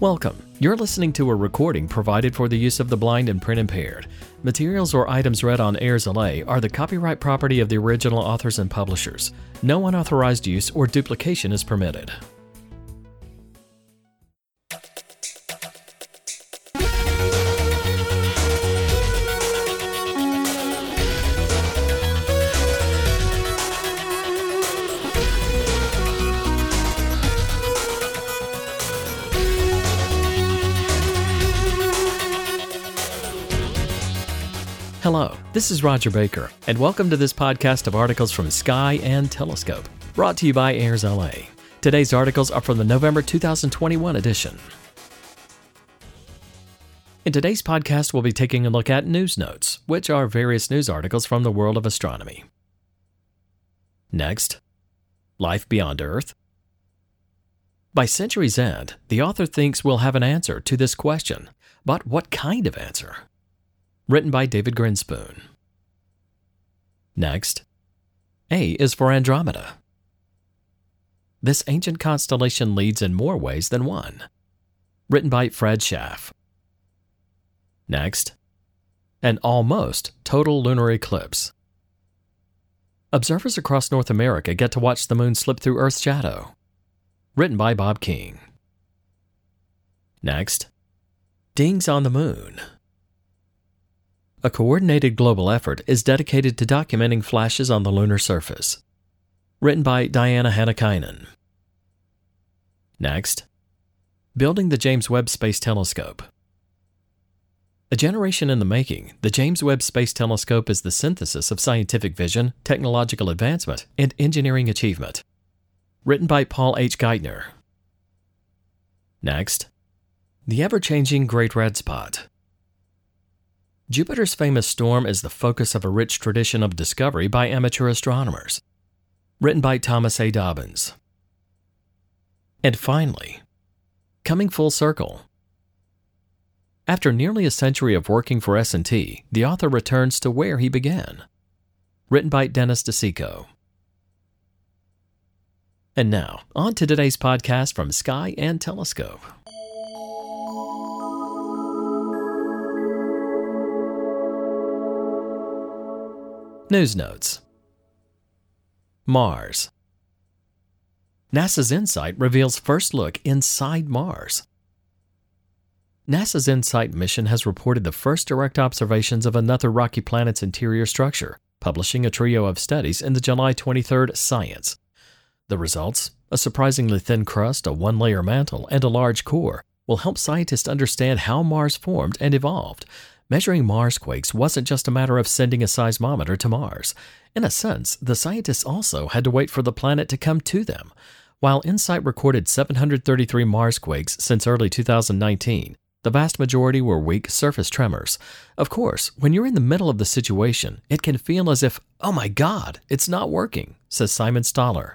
Welcome. You're listening to a recording provided for the use of the blind and print impaired. Materials or items read on AIRSLA are the copyright property of the original authors and publishers. No unauthorized use or duplication is permitted. This is Roger Baker, and welcome to this podcast of articles from Sky and Telescope, brought to you by AIRSLA. Today's articles are from the November 2021 edition. In today's podcast, we'll be taking a look at News Notes, which are various news articles from the world of astronomy. Next, Life Beyond Earth. By century's end, the author thinks we'll have an answer to this question, but what kind of answer? Written by David Grinspoon. Next, A is for Andromeda. This ancient constellation leads in more ways than one, written by Fred Schaaf. Next, an almost total lunar eclipse. Observers across North America get to watch the moon slip through Earth's shadow, written by Bob King. Next, Dings on the Moon. A coordinated global effort is dedicated to documenting flashes on the lunar surface. Written by Diana Hannikainen. Next, Building the James Webb Space Telescope. A generation in the making, the James Webb Space Telescope is the synthesis of scientific vision, technological advancement, and engineering achievement. Written by Paul H. Geithner. Next, The Ever Changing Great Red Spot. Jupiter's famous storm is the focus of a rich tradition of discovery by amateur astronomers. Written by Thomas A. Dobbins. And finally, coming full circle. After nearly a century of working for S&T, the author returns to where he began. Written by Dennis di Cicco. And now, on to today's podcast from Sky and Telescope. News Notes Mars NASA's InSight reveals first look inside Mars. NASA's InSight mission has reported the first direct observations of another rocky planet's interior structure, publishing a trio of studies in the July 23rd Science. The results, a surprisingly thin crust, a one layer mantle, and a large core, will help scientists understand how Mars formed and evolved, Measuring Mars quakes wasn't just a matter of sending a seismometer to Mars. In a sense, the scientists also had to wait for the planet to come to them. While InSight recorded 733 Mars quakes since early 2019, the vast majority were weak surface tremors. Of course, when you're in the middle of the situation, it can feel as if, oh my god, it's not working, says Simon Stahler.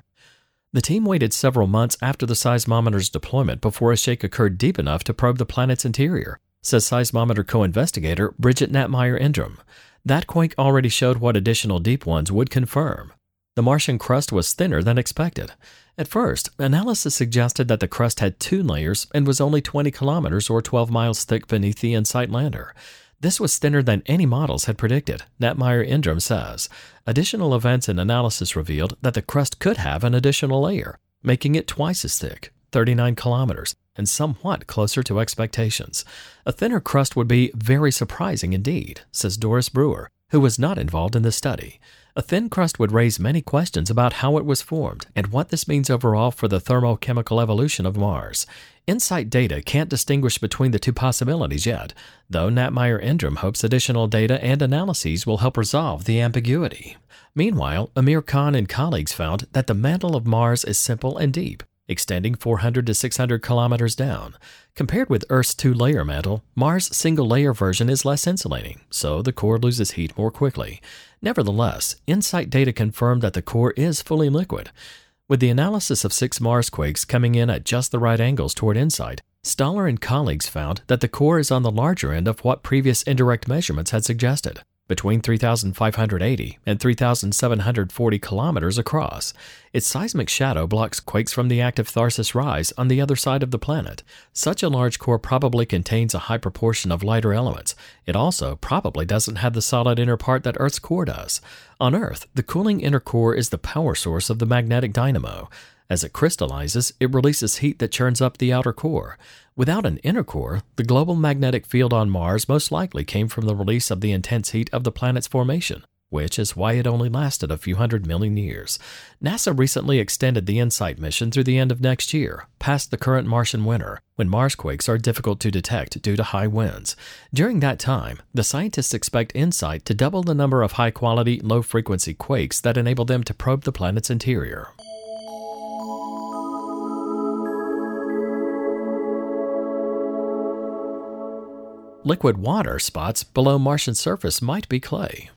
The team waited several months after the seismometer's deployment before a shake occurred deep enough to probe the planet's interior says seismometer co investigator Bridget Knapmeyer Endrun. That quake already showed what additional deep ones would confirm. The Martian crust was thinner than expected. At first, analysis suggested that the crust had two layers and was only 20 kilometers or 12 miles thick beneath the InSight lander. This was thinner than any models had predicted, Knapmeyer Endrun says. Additional events and analysis revealed that the crust could have an additional layer, making it twice as thick, 39 kilometers, and somewhat closer to expectations. A thinner crust would be very surprising indeed, says Doris Breuer, who was not involved in the study. A thin crust would raise many questions about how it was formed and what this means overall for the thermochemical evolution of Mars. InSight data can't distinguish between the two possibilities yet, though Knapmeyer Endrun hopes additional data and analyses will help resolve the ambiguity. Meanwhile, Amir Khan and colleagues found that the mantle of Mars is simple and deep, extending 400 to 600 kilometers down. Compared with Earth's two layer mantle, Mars' single layer version is less insulating, so the core loses heat more quickly. Nevertheless, InSight data confirmed that the core is fully liquid. With the analysis of six Mars quakes coming in at just the right angles toward InSight, Stahler and colleagues found that the core is on the larger end of what previous indirect measurements had suggested. Between 3,580 and 3,740 kilometers across. Its seismic shadow blocks quakes from the active Tharsis rise on the other side of the planet. Such a large core probably contains a high proportion of lighter elements. It also probably doesn't have the solid inner part that Earth's core does. On Earth, the cooling inner core is the power source of the magnetic dynamo. As it crystallizes, it releases heat that churns up the outer core. Without an inner core, the global magnetic field on Mars most likely came from the release of the intense heat of the planet's formation, which is why it only lasted a few hundred million years. NASA recently extended the InSight mission through the end of next year, past the current Martian winter, when Mars quakes are difficult to detect due to high winds. During that time, the scientists expect InSight to double the number of high quality, low frequency quakes that enable them to probe the planet's interior. Liquid water spots below Martian surface might be clay.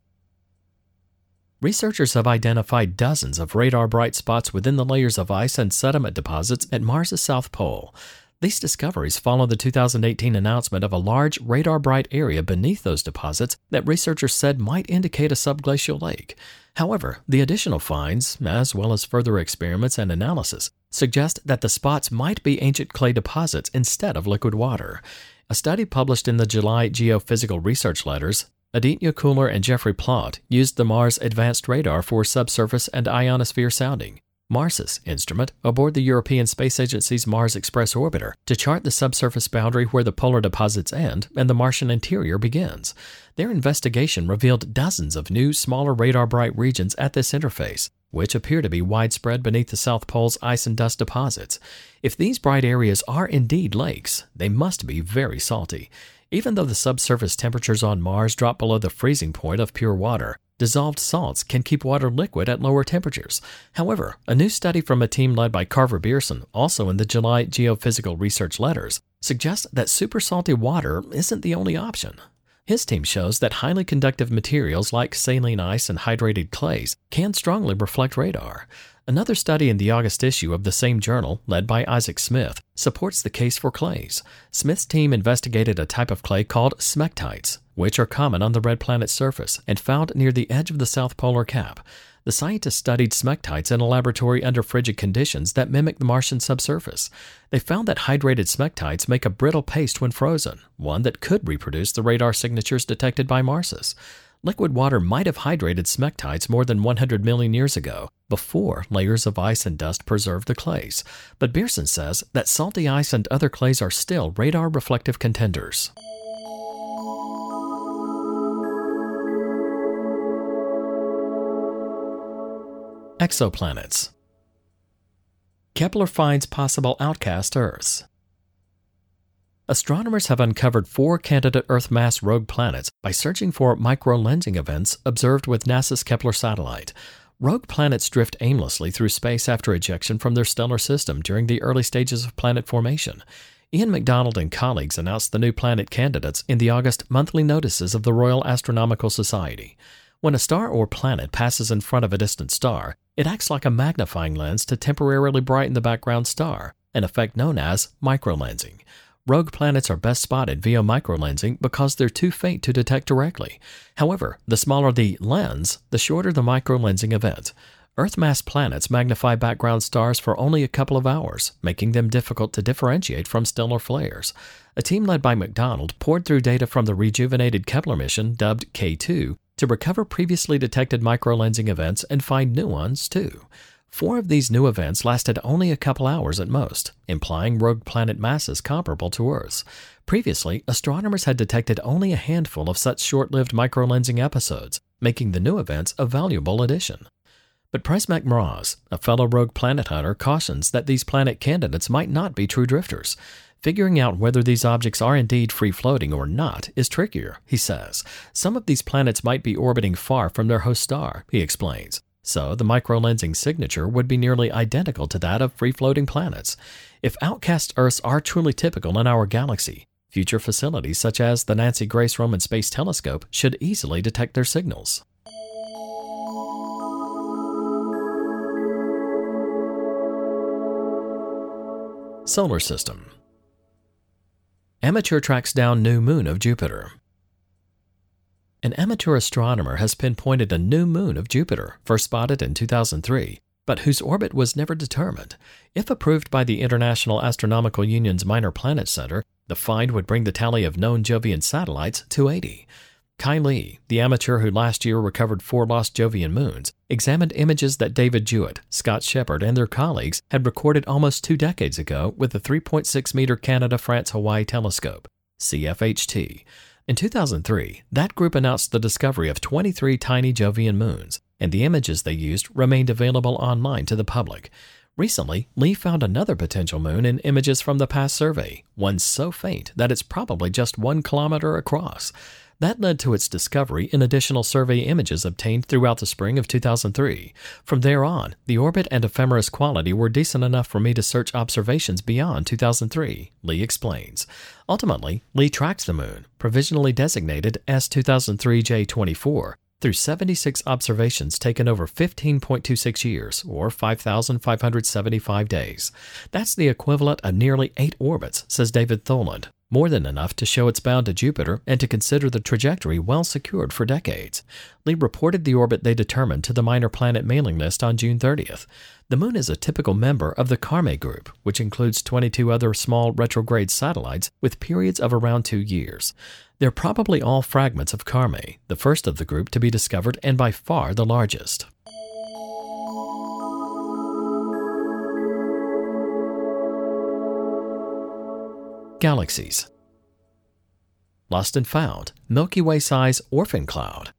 Researchers have identified dozens of radar bright spots within the layers of ice and sediment deposits at Mars' south pole. These discoveries follow the 2018 announcement of a large radar bright area beneath those deposits that researchers said might indicate a subglacial lake. However, the additional finds, as well as further experiments and analysis, suggest that the spots might be ancient clay deposits instead of liquid water. A study published in the July Geophysical Research Letters, Aditya Khuller and Jeffrey Plaut used the Mars Advanced Radar for subsurface and ionosphere sounding. MARSIS instrument aboard the European Space Agency's Mars Express orbiter to chart the subsurface boundary where the polar deposits end and the Martian interior begins. Their investigation revealed dozens of new, smaller radar bright regions at this interface, which appear to be widespread beneath the South Pole's ice and dust deposits. If these bright areas are indeed lakes, they must be very salty. Even though the subsurface temperatures on Mars drop below the freezing point of pure water, dissolved salts can keep water liquid at lower temperatures. However, a new study from a team led by Carver Bierson, also in the July Geophysical Research Letters, suggests that super salty water isn't the only option. His team shows that highly conductive materials like saline ice and hydrated clays can strongly reflect radar. Another study in the August issue of the same journal, led by Isaac Smith, supports the case for clays. Smith's team investigated a type of clay called smectites, which are common on the red planet's surface and found near the edge of the south polar cap. The scientists studied smectites in a laboratory under frigid conditions that mimic the Martian subsurface. They found that hydrated smectites make a brittle paste when frozen, one that could reproduce the radar signatures detected by MARSIS. Liquid water might have hydrated smectites more than 100 million years ago, before layers of ice and dust preserved the clays. But Bierson says that salty ice and other clays are still radar reflective contenders. Exoplanets Kepler finds possible outcast Earths. Astronomers have uncovered four candidate Earth mass rogue planets by searching for microlensing events observed with NASA's Kepler satellite. Rogue planets drift aimlessly through space after ejection from their stellar system during the early stages of planet formation. Iain McDonald and colleagues announced the new planet candidates in the August monthly notices of the Royal Astronomical Society. When a star or planet passes in front of a distant star, it acts like a magnifying lens to temporarily brighten the background star, an effect known as microlensing. Rogue planets are best spotted via microlensing because they're too faint to detect directly. However, the smaller the lens, the shorter the microlensing event. Earth mass planets magnify background stars for only a couple of hours, making them difficult to differentiate from stellar flares. A team led by McDonald poured through data from the rejuvenated Kepler mission, dubbed K2, to recover previously detected microlensing events and find new ones too. Four of these new events lasted only a couple hours at most, implying rogue planet masses comparable to Earth's. Previously, astronomers had detected only a handful of such short lived microlensing episodes, making the new events a valuable addition. But Przemek Mróz, a fellow rogue planet hunter, cautions that these planet candidates might not be true drifters. Figuring out whether these objects are indeed free floating or not is trickier, he says. Some of these planets might be orbiting far from their host star, he explains. So the microlensing signature would be nearly identical to that of free floating planets. If outcast Earths are truly typical in our galaxy, future facilities such as the Nancy Grace Roman Space Telescope should easily detect their signals. Solar System Amateur tracks down new moon of Jupiter. an amateur astronomer has pinpointed a new moon of Jupiter, first spotted in 2003, but whose orbit was never determined. If approved by the International Astronomical Union's Minor Planet Center, the find would bring the tally of known Jovian satellites to 80. Kai Ly, the amateur who last year recovered four lost Jovian moons, examined images that David Jewitt, Scott Sheppard, and their colleagues had recorded almost two decades ago with the 3.6 meter Canada France Hawaii telescope, CFHT. In 2003, that group announced the discovery of 23 tiny Jovian moons, and the images they used remained available online to the public. Recently, Ly found another potential moon in images from the past survey, one so faint that it's probably just one kilometer across. That led to its discovery in additional survey images obtained throughout the spring of 2003. From there on, the orbit and ephemeris quality were decent enough for me to search observations beyond 2003, Ly explains. Ultimately, Ly tracked the moon, provisionally designated S2003J24, through 76 observations taken over 15.26 years, or 5,575 days. That's the equivalent of nearly eight orbits, says David Tholen, more than enough to show it's bound to Jupiter and to consider the trajectory well secured for decades. Ly reported the orbit they determined to the Minor Planet mailing list on June 30th. The Moon is a typical member of the Carme group, which includes 22 other small retrograde satellites with periods of around two years. They're probably all fragments of Carme, the first of the group to be discovered and by far the largest. Galaxies Lost and Found, Milky Way size orphan cloud.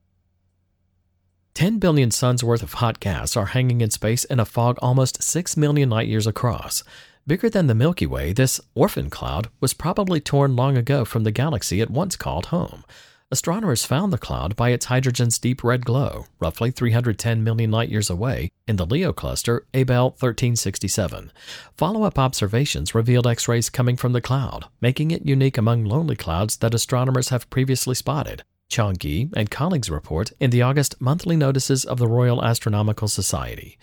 10 billion suns worth of hot gas are hanging in space in a fog almost 6 million light years across. Bigger than the Milky Way, this orphan cloud was probably torn long ago from the galaxy it once called home. Astronomers found the cloud by its hydrogen's deep red glow, roughly 310 million light years away, in the Leo cluster Abell 1367. Follow up observations revealed X rays coming from the cloud, making it unique among lonely clouds that astronomers have previously spotted. Chong Ge and colleagues report in the August monthly notices of the Royal Astronomical Society.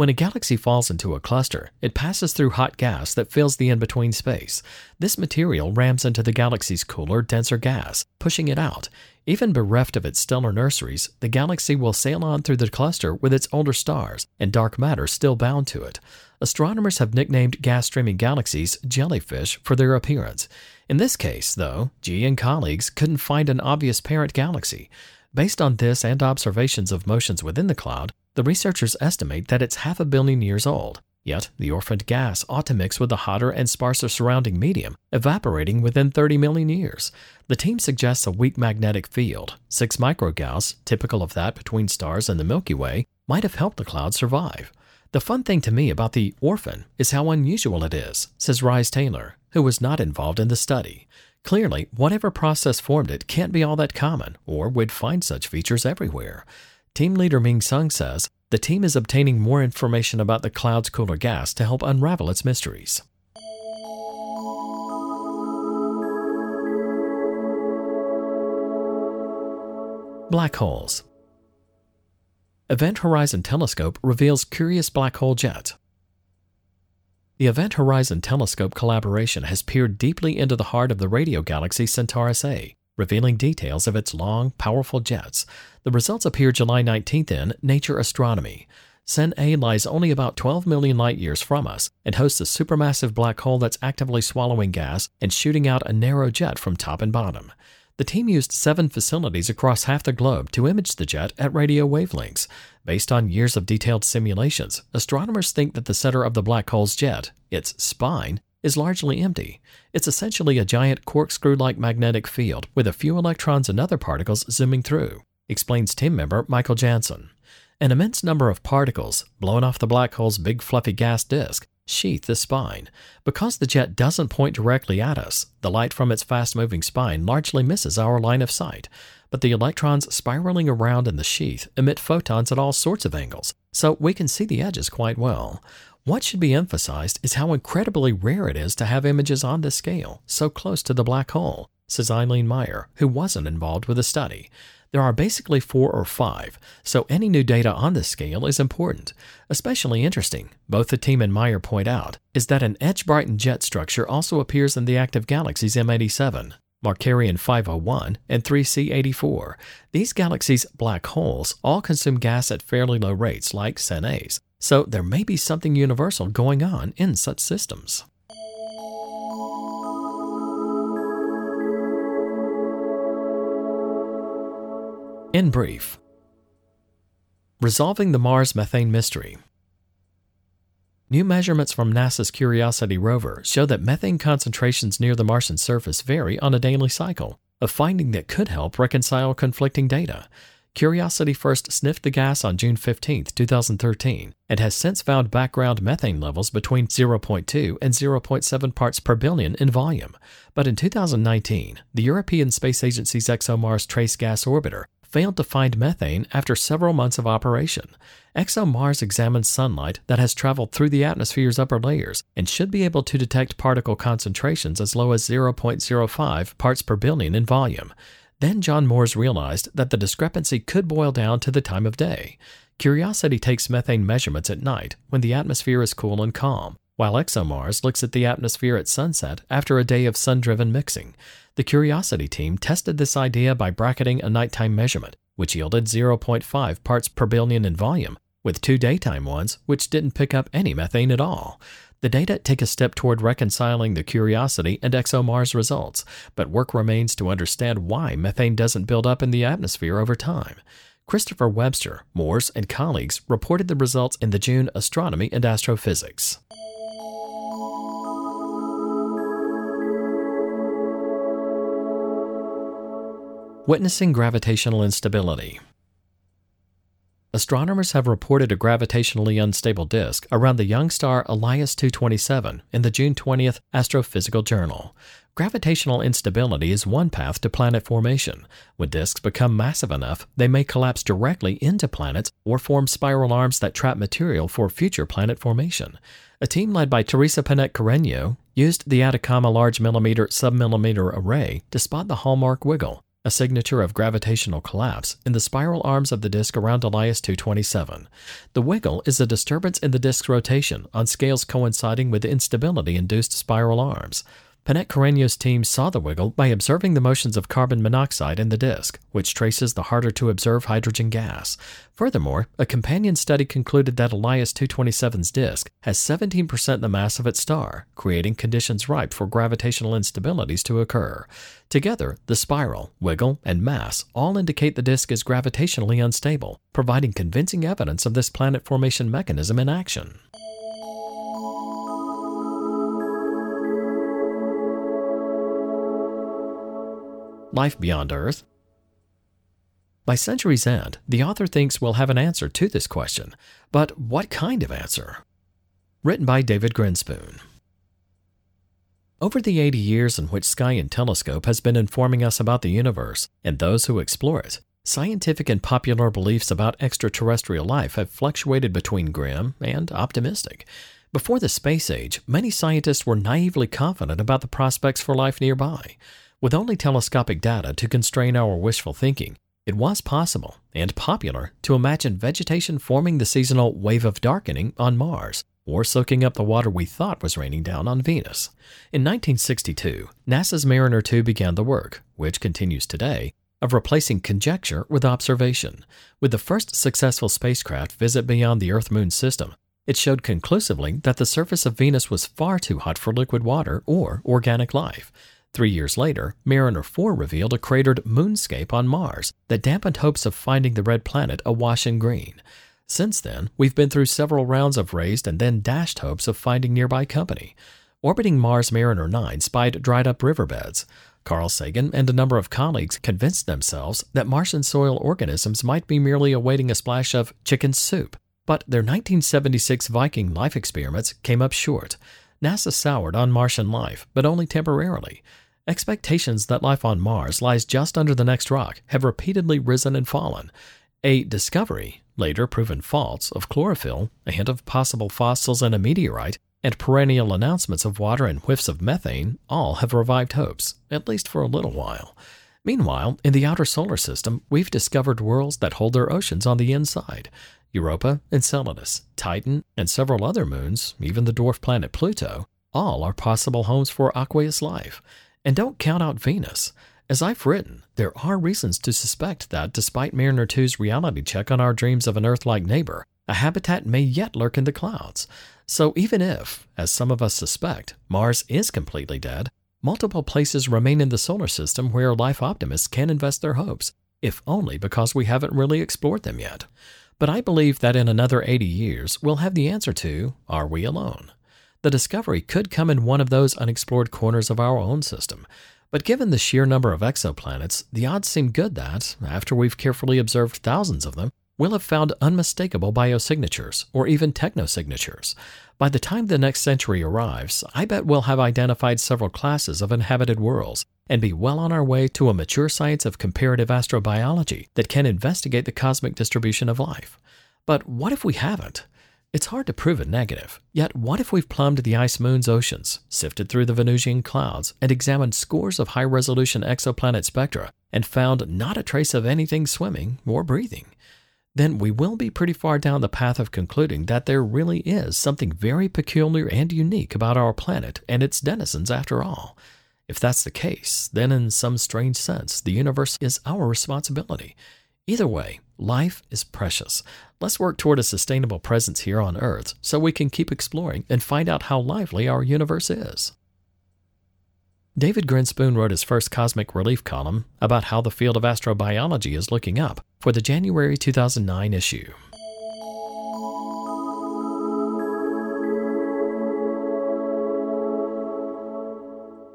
When a galaxy falls into a cluster, it passes through hot gas that fills the in between space. This material rams into the galaxy's cooler, denser gas, pushing it out. Even bereft of its stellar nurseries, the galaxy will sail on through the cluster with its older stars and dark matter still bound to it. Astronomers have nicknamed gas streaming galaxies jellyfish for their appearance. In this case, though, Ge and colleagues couldn't find an obvious parent galaxy. Based on this and observations of motions within the cloud, the researchers estimate that it's half a billion years old. Yet, the orphaned gas ought to mix with the hotter and sparser surrounding medium, evaporating within 30 million years. The team suggests a weak magnetic field, 6 microgauss, typical of that between stars and the Milky Way, might have helped the cloud survive. The fun thing to me about the orphan is how unusual it is, says Rhys Taylor, who was not involved in the study. Clearly, whatever process formed it can't be all that common, or we'd find such features everywhere. Team leader Ming Sun says the team is obtaining more information about the cloud's cooler gas to help unravel its mysteries. Black holes. Event Horizon Telescope reveals curious black hole jet. The Event Horizon Telescope collaboration has peered deeply into the heart of the radio galaxy Centaurus A, revealing details of its long, powerful jets. The results appear July 19th in Nature Astronomy. Cen A lies only about 12 million light years from us and hosts a supermassive black hole that's actively swallowing gas and shooting out a narrow jet from top and bottom. The team used seven facilities across half the globe to image the jet at radio wavelengths. Based on years of detailed simulations, astronomers think that the center of the black hole's jet, its spine, is largely empty. It's essentially a giant corkscrew like magnetic field with a few electrons and other particles zooming through, explains team member Michael Janssen. An immense number of particles, blown off the black hole's big fluffy gas disk, sheath the spine. Because the jet doesn't point directly at us, the light from its fast moving spine largely misses our line of sight. But the electrons spiraling around in the sheath emit photons at all sorts of angles, so we can see the edges quite well. What should be emphasized is how incredibly rare it is to have images on this scale, so close to the black hole, says Eileen Meyer, who wasn't involved with the study. There are basically four or five, so any new data on this scale is important. Especially interesting, both the team and Meyer point out, is that an edge brightened jet structure also appears in the active galaxy's M87. Markarian 501, and 3C84. These galaxies' black holes all consume gas at fairly low rates, like A's, so there may be something universal going on in such systems. In brief, resolving the Mars methane mystery. New measurements from NASA's Curiosity rover show that methane concentrations near the Martian surface vary on a daily cycle, a finding that could help reconcile conflicting data. Curiosity first sniffed the gas on June 15, 2013, and has since found background methane levels between 0.2 and 0.7 parts per billion in volume. But in 2019, the European Space Agency's ExoMars Trace Gas Orbiter failed to find methane after several months of operation. ExoMars examines sunlight that has traveled through the atmosphere's upper layers and should be able to detect particle concentrations as low as 0.05 parts per billion in volume. Then John Moores realized that the discrepancy could boil down to the time of day. Curiosity takes methane measurements at night when the atmosphere is cool and calm, while ExoMars looks at the atmosphere at sunset after a day of sun driven mixing. The Curiosity team tested this idea by bracketing a nighttime measurement, which yielded 0.5 parts per billion in volume, with two daytime ones, which didn't pick up any methane at all. The data take a step toward reconciling the Curiosity and ExoMars results, but work remains to understand why methane doesn't build up in the atmosphere over time. Christopher Webster, Moores, and colleagues reported the results in the June Astronomy and Astrophysics. Witnessing gravitational instability. Astronomers have reported a gravitationally unstable disk around the young star Elias 227 in the June 20th Astrophysical Journal. Gravitational instability is one path to planet formation. When disks become massive enough, they may collapse directly into planets or form spiral arms that trap material for future planet formation. A team led by Teresa Paneque Carreño used the Atacama Large Millimeter Submillimeter Array to spot the hallmark wiggle, a signature of gravitational collapse in the spiral arms of the disk around Elias 227. The wiggle is a disturbance in the disk's rotation on scales coinciding with the instability induced spiral arms. Paneque Carreño's team saw the wiggle by observing the motions of carbon monoxide in the disk, which traces the harder to observe hydrogen gas. Furthermore, a companion study concluded that Elias 227's disk has 17% the mass of its star, creating conditions ripe for gravitational instabilities to occur. Together, the spiral, wiggle, and mass all indicate the disk is gravitationally unstable, providing convincing evidence of this planet formation mechanism in action. Life beyond Earth? By century's end, the author thinks we'll have an answer to this question, but what kind of answer? Written by David Grinspoon. Over the 80 years in which Sky and Telescope has been informing us about the universe and those who explore it, scientific and popular beliefs about extraterrestrial life have fluctuated between grim and optimistic. Before the space age, many scientists were naively confident about the prospects for life nearby. With only telescopic data to constrain our wishful thinking, it was possible and popular to imagine vegetation forming the seasonal wave of darkening on Mars or soaking up the water we thought was raining down on Venus. In 1962, NASA's Mariner 2 began the work, which continues today, of replacing conjecture with observation. With the first successful spacecraft visit beyond the Earth Moon system, it showed conclusively that the surface of Venus was far too hot for liquid water or organic life. Three years later, Mariner 4 revealed a cratered moonscape on Mars that dampened hopes of finding the red planet awash in green. Since then, we've been through several rounds of raised and then dashed hopes of finding nearby company. Orbiting Mars Mariner 9 spied dried up riverbeds. Carl Sagan and a number of colleagues convinced themselves that Martian soil organisms might be merely awaiting a splash of chicken soup. But their 1976 Viking life experiments came up short. NASA soured on Martian life, but only temporarily. Expectations that life on Mars lies just under the next rock have repeatedly risen and fallen. A discovery, later proven false, of chlorophyll, a hint of possible fossils in a meteorite, and perennial announcements of water and whiffs of methane all have revived hopes, at least for a little while. Meanwhile, in the outer solar system, we've discovered worlds that hold their oceans on the inside. Europa, Enceladus, Titan, and several other moons, even the dwarf planet Pluto, all are possible homes for aqueous life. And don't count out Venus. As I've written, there are reasons to suspect that, despite Mariner 2's reality check on our dreams of an Earth like neighbor, a habitat may yet lurk in the clouds. So, even if, as some of us suspect, Mars is completely dead, multiple places remain in the solar system where life optimists can invest their hopes, if only because we haven't really explored them yet. But I believe that in another 80 years, we'll have the answer to Are we alone? The discovery could come in one of those unexplored corners of our own system, but given the sheer number of exoplanets, the odds seem good that, after we've carefully observed thousands of them, we'll have found unmistakable biosignatures or even technosignatures. By the time the next century arrives, I bet we'll have identified several classes of inhabited worlds and be well on our way to a mature science of comparative astrobiology that can investigate the cosmic distribution of life. But what if we haven't? It's hard to prove a negative. Yet, what if we've plumbed the ice moon's oceans, sifted through the Venusian clouds, and examined scores of high resolution exoplanet spectra and found not a trace of anything swimming or breathing? Then we will be pretty far down the path of concluding that there really is something very peculiar and unique about our planet and its denizens after all. If that's the case, then in some strange sense, the universe is our responsibility. Either way, life is precious. Let's work toward a sustainable presence here on Earth so we can keep exploring and find out how lively our universe is. David Grinspoon wrote his first Cosmic Relief column about how the field of astrobiology is looking up for the January 2009 issue.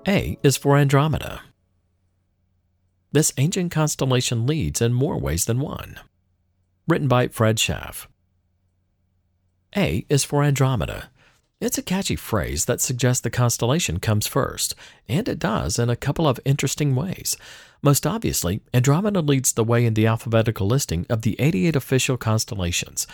A is for Andromeda. This ancient constellation leads in more ways than one written by Fred Schaaf. A is for Andromeda. It's a catchy phrase that suggests the constellation comes first, and it does in a couple of interesting ways. Most obviously, Andromeda leads the way in the alphabetical listing of the 88 official constellations.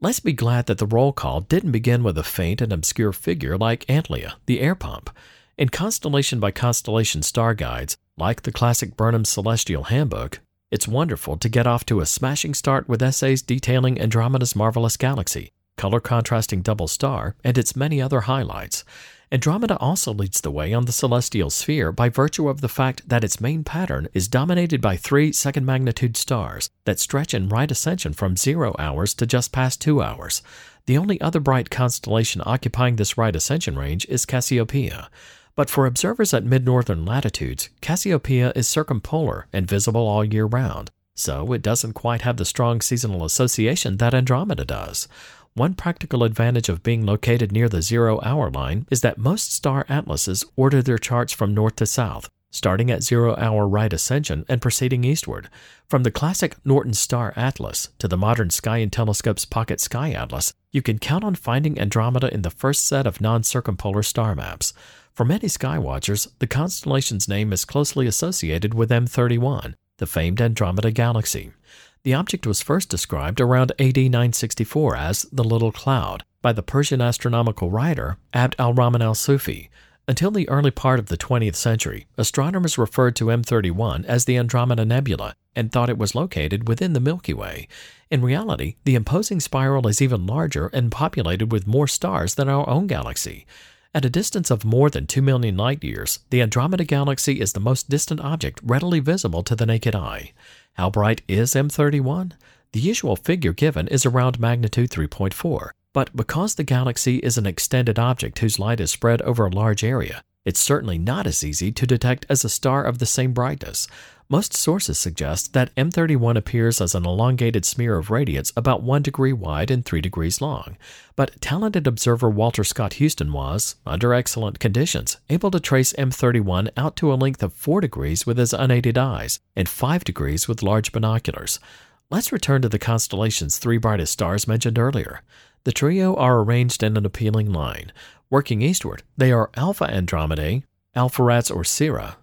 Let's be glad that the roll call didn't begin with a faint and obscure figure like Antlia, the air pump. In constellation by constellation star guides, like the classic Burnham Celestial Handbook, it's wonderful to get off to a smashing start with essays detailing Andromeda's marvelous galaxy, color contrasting double star, and its many other highlights. Andromeda also leads the way on the celestial sphere by virtue of the fact that its main pattern is dominated by three second magnitude stars that stretch in right ascension from zero hours to just past two hours. The only other bright constellation occupying this right ascension range is Cassiopeia. But for observers at mid northern latitudes, Cassiopeia is circumpolar and visible all year round, so it doesn't quite have the strong seasonal association that Andromeda does. One practical advantage of being located near the zero hour line is that most star atlases order their charts from north to south, starting at zero hour right ascension and proceeding eastward. From the classic Norton Star Atlas to the modern Sky and Telescope's Pocket Sky Atlas, you can count on finding Andromeda in the first set of non circumpolar star maps. For many skywatchers, the constellation's name is closely associated with M31, the famed Andromeda Galaxy. The object was first described around AD 964 as the Little Cloud by the Persian astronomical writer Abd al Rahman al Sufi. Until the early part of the 20th century, astronomers referred to M31 as the Andromeda Nebula and thought it was located within the Milky Way. In reality, the imposing spiral is even larger and populated with more stars than our own galaxy. At a distance of more than 2 million light years, the Andromeda Galaxy is the most distant object readily visible to the naked eye. How bright is M31? The usual figure given is around magnitude 3.4, but because the galaxy is an extended object whose light is spread over a large area, it's certainly not as easy to detect as a star of the same brightness. Most sources suggest that M31 appears as an elongated smear of radiance about 1 degree wide and 3 degrees long. But talented observer Walter Scott Houston was, under excellent conditions, able to trace M31 out to a length of 4 degrees with his unaided eyes and 5 degrees with large binoculars. Let's return to the constellation's three brightest stars mentioned earlier. The trio are arranged in an appealing line. Working eastward, they are Alpha Andromedae, Alpheratz or Sirrah,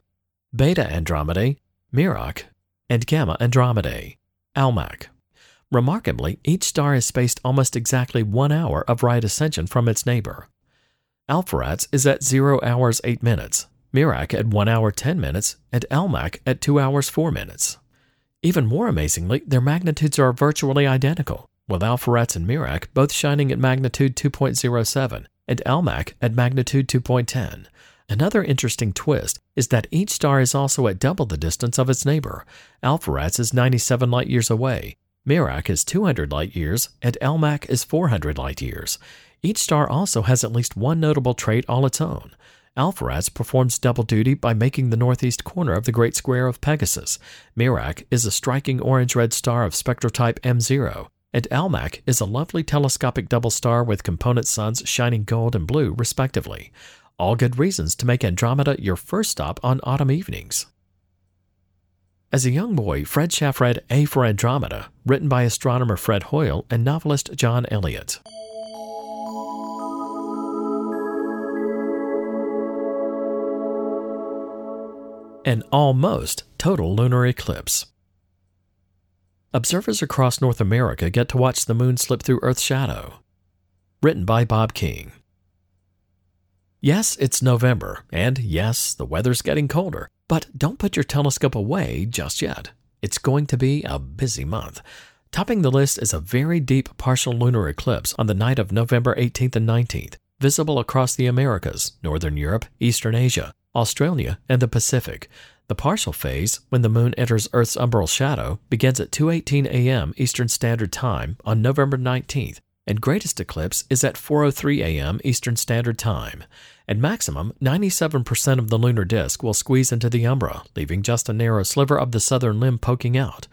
Beta Andromedae, Mirach, and Gamma Andromedae, Almach. Remarkably, each star is spaced almost exactly one hour of right ascension from its neighbor. Alpheratz is at 0 hours 8 minutes, Mirach at 1 hour 10 minutes, and Almach at 2 hours 4 minutes. Even more amazingly, their magnitudes are virtually identical, with Alpheratz and Mirach both shining at magnitude 2.07 and Almach at magnitude 2.10. Another interesting twist is that each star is also at double the distance of its neighbor. Alpheratz is 97 light years away, Mirach is 200 light years, and Almach is 400 light years. Each star also has at least one notable trait all its own. Alpheratz performs double duty by making the northeast corner of the Great Square of Pegasus. Mirach is a striking orange red star of spectrotype M0, and Almach is a lovely telescopic double star with component suns shining gold and blue, respectively. All good reasons to make Andromeda your first stop on autumn evenings. As a young boy, Fred Schaaf read A for Andromeda, written by astronomer Fred Hoyle and novelist John Elliot. An almost total lunar eclipse. Observers across North America get to watch the moon slip through Earth's shadow. Written by Bob King. Yes, it's November, and yes, the weather's getting colder, but don't put your telescope away just yet. It's going to be a busy month. Topping the list is a very deep partial lunar eclipse on the night of November 18th and 19th, visible across the Americas, Northern Europe, Eastern Asia, Australia, and the Pacific. The partial phase, when the moon enters Earth's umbral shadow, begins at 2:18 a.m. Eastern Standard Time on November 19th, and greatest eclipse is at 4:03 a.m. Eastern Standard Time. At maximum, 97% of the lunar disk will squeeze into the umbra, leaving just a narrow sliver of the southern limb poking out.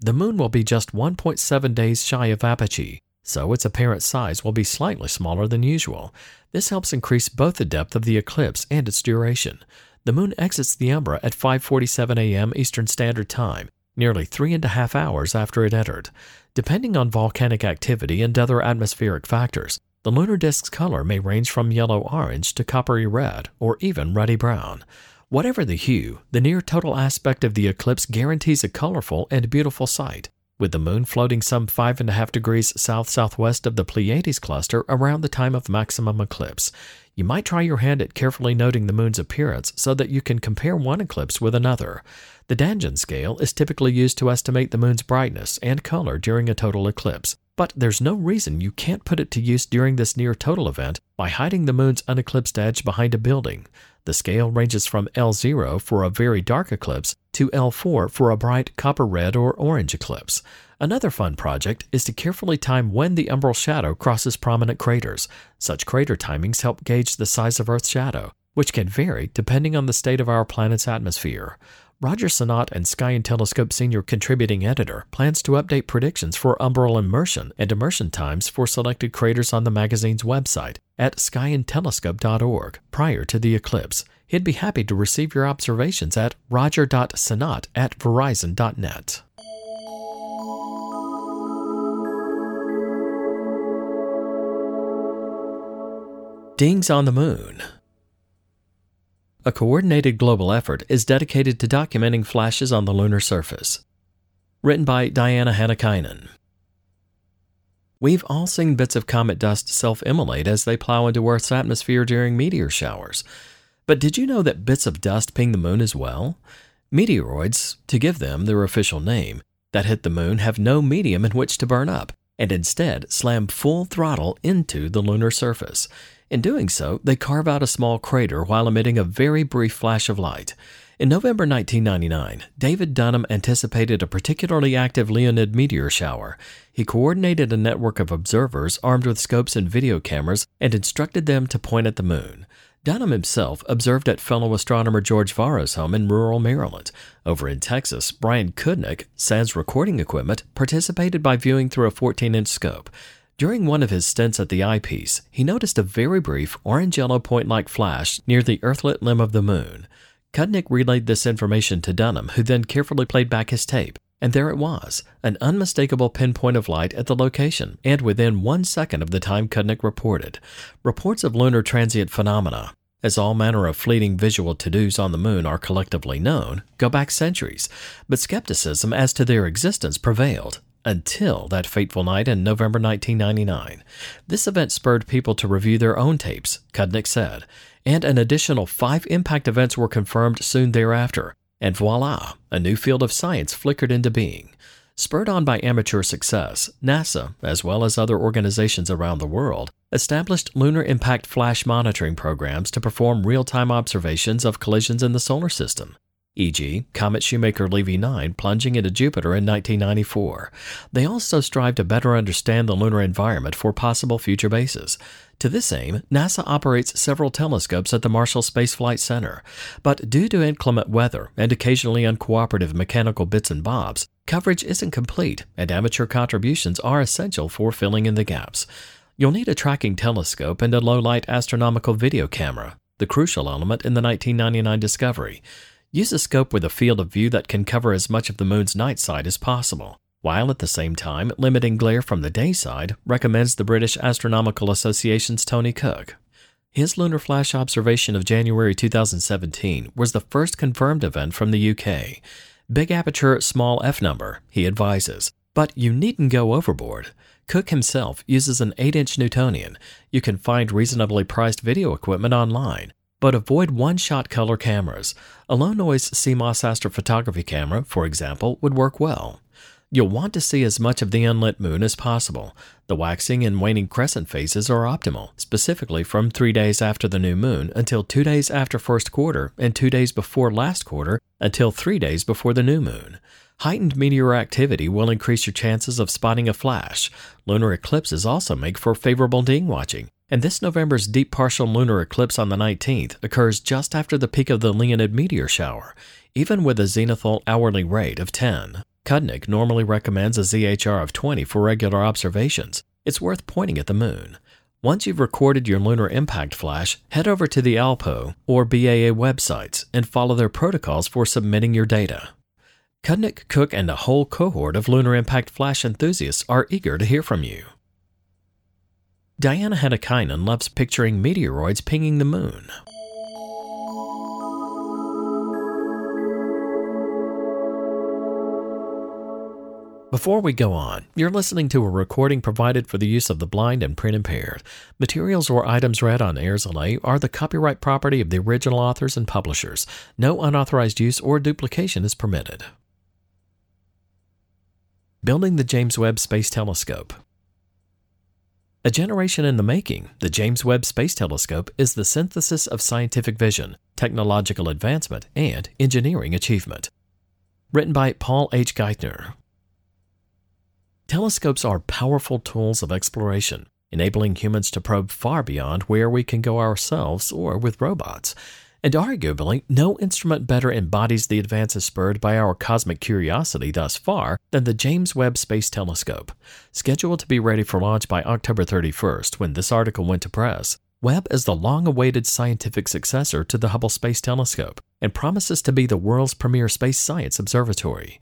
The moon will be just 1.7 days shy of apogee, so its apparent size will be slightly smaller than usual. This helps increase both the depth of the eclipse and its duration. The moon exits the umbra at 5:47 a.m. Eastern Standard Time, nearly three and a half hours after it entered. Depending on volcanic activity and other atmospheric factors, the lunar disk's color may range from yellow orange to coppery red or even ruddy brown. Whatever the hue, the near total aspect of the eclipse guarantees a colorful and beautiful sight, with the moon floating some 5.5 degrees south southwest of the Pleiades cluster around the time of maximum eclipse. You might try your hand at carefully noting the moon's appearance so that you can compare one eclipse with another. The Danjon scale is typically used to estimate the moon's brightness and color during a total eclipse. But there's no reason you can't put it to use during this near total event by hiding the moon's uneclipsed edge behind a building. The scale ranges from L0 for a very dark eclipse to L4 for a bright copper red or orange eclipse. Another fun project is to carefully time when the umbral shadow crosses prominent craters. Such crater timings help gauge the size of Earth's shadow, which can vary depending on the state of our planet's atmosphere. Roger Sinnott and Sky and Telescope senior contributing editor plans to update predictions for umbral immersion and emersion times for selected craters on the magazine's website at skyandtelescope.org prior to the eclipse. He'd be happy to receive your observations at roger.sinnott at verizon.net. Dings on the Moon a coordinated global effort is dedicated to documenting flashes on the lunar surface. Written by Diana Hannikainen. We've all seen bits of comet dust self immolate as they plow into Earth's atmosphere during meteor showers. But did you know that bits of dust ping the moon as well? Meteoroids, to give them their official name, that hit the moon have no medium in which to burn up, and instead slam full throttle into the lunar surface. In doing so, they carve out a small crater while emitting a very brief flash of light. In November 1999, David Dunham anticipated a particularly active Leonid meteor shower. He coordinated a network of observers armed with scopes and video cameras and instructed them to point at the moon. Dunham himself observed at fellow astronomer George Varro's home in rural Maryland. Over in Texas, Brian Cudnik, sans recording equipment, participated by viewing through a 14 inch scope. During one of his stints at the eyepiece, he noticed a very brief orange yellow point like flash near the earthlit limb of the moon. Cudnik relayed this information to Dunham, who then carefully played back his tape. And there it was, an unmistakable pinpoint of light at the location, and within one second of the time Cudnik reported. Reports of lunar transient phenomena, as all manner of fleeting visual to dos on the moon are collectively known, go back centuries, but skepticism as to their existence prevailed, until that fateful night in November 1999. This event spurred people to review their own tapes, Cudnik said, and an additional five impact events were confirmed soon thereafter. And voila, a new field of science flickered into being. Spurred on by amateur success, NASA, as well as other organizations around the world, established lunar impact flash monitoring programs to perform real time observations of collisions in the solar system e.g., Comet Shoemaker Levy 9 plunging into Jupiter in 1994. They also strive to better understand the lunar environment for possible future bases. To this aim, NASA operates several telescopes at the Marshall Space Flight Center, but due to inclement weather and occasionally uncooperative mechanical bits and bobs, coverage isn't complete, and amateur contributions are essential for filling in the gaps. You'll need a tracking telescope and a low light astronomical video camera, the crucial element in the 1999 discovery. Use a scope with a field of view that can cover as much of the moon's night side as possible, while at the same time limiting glare from the day side, recommends the British Astronomical Association's Tony Cook. His lunar flash observation of January 2017 was the first confirmed event from the UK. Big aperture, small f number, he advises, but you needn't go overboard. Cook himself uses an 8 inch Newtonian. You can find reasonably priced video equipment online but avoid one shot color cameras. A low noise CMOS astrophotography camera, for example, would work well. You'll want to see as much of the unlit moon as possible. The waxing and waning crescent phases are optimal, specifically from three days after the new moon until two days after first quarter and two days before last quarter until three days before the new moon. Heightened meteor activity will increase your chances of spotting a flash. Lunar eclipses also make for favorable ding watching, and this November's deep partial lunar eclipse on the 19th occurs just after the peak of the Leonid meteor shower, even with a zenithal hourly rate of 10. Cudnik normally recommends a ZHR of 20 for regular observations. It's worth pointing at the moon. Once you've recorded your lunar impact flash, head over to the ALPO or BAA websites and follow their protocols for submitting your data. Cudnik, Cook, and a whole cohort of lunar impact flash enthusiasts are eager to hear from you. Diana Hannikainen loves picturing meteoroids pinging the moon. Before we go on, you're listening to a recording provided for the use of the blind and print impaired. Materials or items read on AIRSLA are the copyright property of the original authors and publishers. No unauthorized use or duplication is permitted. Building the James Webb Space Telescope. A generation in the making, the James Webb Space Telescope is the synthesis of scientific vision, technological advancement, and engineering achievement. Written by Paul H. Geithner. Telescopes are powerful tools of exploration, enabling humans to probe far beyond where we can go ourselves or with robots. And arguably, no instrument better embodies the advances spurred by our cosmic curiosity thus far than the James Webb Space Telescope. Scheduled to be ready for launch by October 31st, when this article went to press, Webb is the long awaited scientific successor to the Hubble Space Telescope and promises to be the world's premier space science observatory.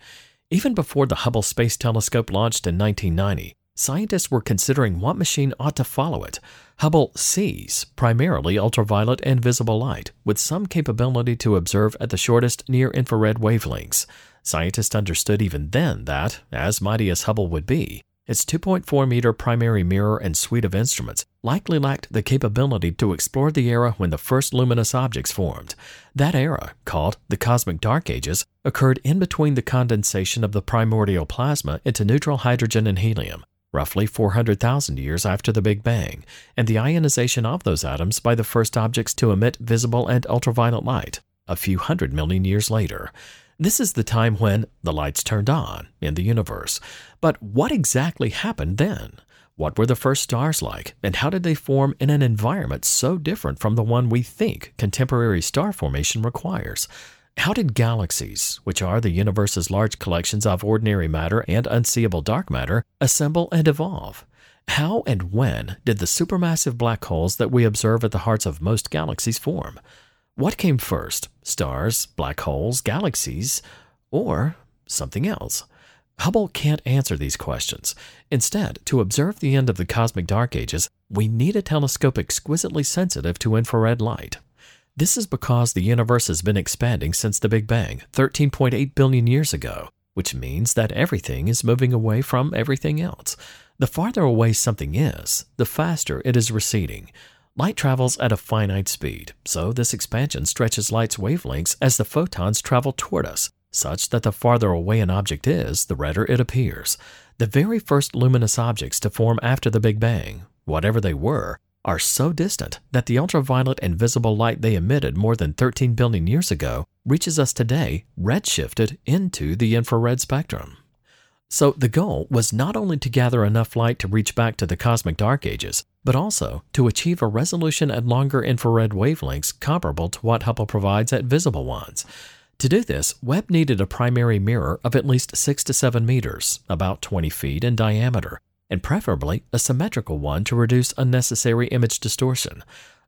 Even before the Hubble Space Telescope launched in 1990, scientists were considering what machine ought to follow it. Hubble sees primarily ultraviolet and visible light, with some capability to observe at the shortest near infrared wavelengths. Scientists understood even then that, as mighty as Hubble would be, its 2.4 meter primary mirror and suite of instruments likely lacked the capability to explore the era when the first luminous objects formed. That era, called the Cosmic Dark Ages, occurred in between the condensation of the primordial plasma into neutral hydrogen and helium, roughly 400,000 years after the Big Bang, and the ionization of those atoms by the first objects to emit visible and ultraviolet light, a few hundred million years later. This is the time when the lights turned on in the universe. But what exactly happened then? What were the first stars like, and how did they form in an environment so different from the one we think contemporary star formation requires? How did galaxies, which are the universe's large collections of ordinary matter and unseeable dark matter, assemble and evolve? How and when did the supermassive black holes that we observe at the hearts of most galaxies form? What came first, stars, black holes, galaxies, or something else? Hubble can't answer these questions. Instead, to observe the end of the cosmic dark ages, we need a telescope exquisitely sensitive to infrared light. This is because the universe has been expanding since the Big Bang 13.8 billion years ago, which means that everything is moving away from everything else. The farther away something is, the faster it is receding. Light travels at a finite speed, so this expansion stretches light's wavelengths as the photons travel toward us. such that the farther away an object is, the redder it appears. The very first luminous objects to form after the Big Bang, whatever they were, are so distant that the ultraviolet and visible light they emitted more than 13 billion years ago reaches us today redshifted into the infrared spectrum. So the goal was not only to gather enough light to reach back to the cosmic dark ages, but also to achieve a resolution at longer infrared wavelengths comparable to what Hubble provides at visible ones. To do this, Webb needed a primary mirror of at least 6 to 7 meters, about 20 feet in diameter, and preferably a symmetrical one to reduce unnecessary image distortion.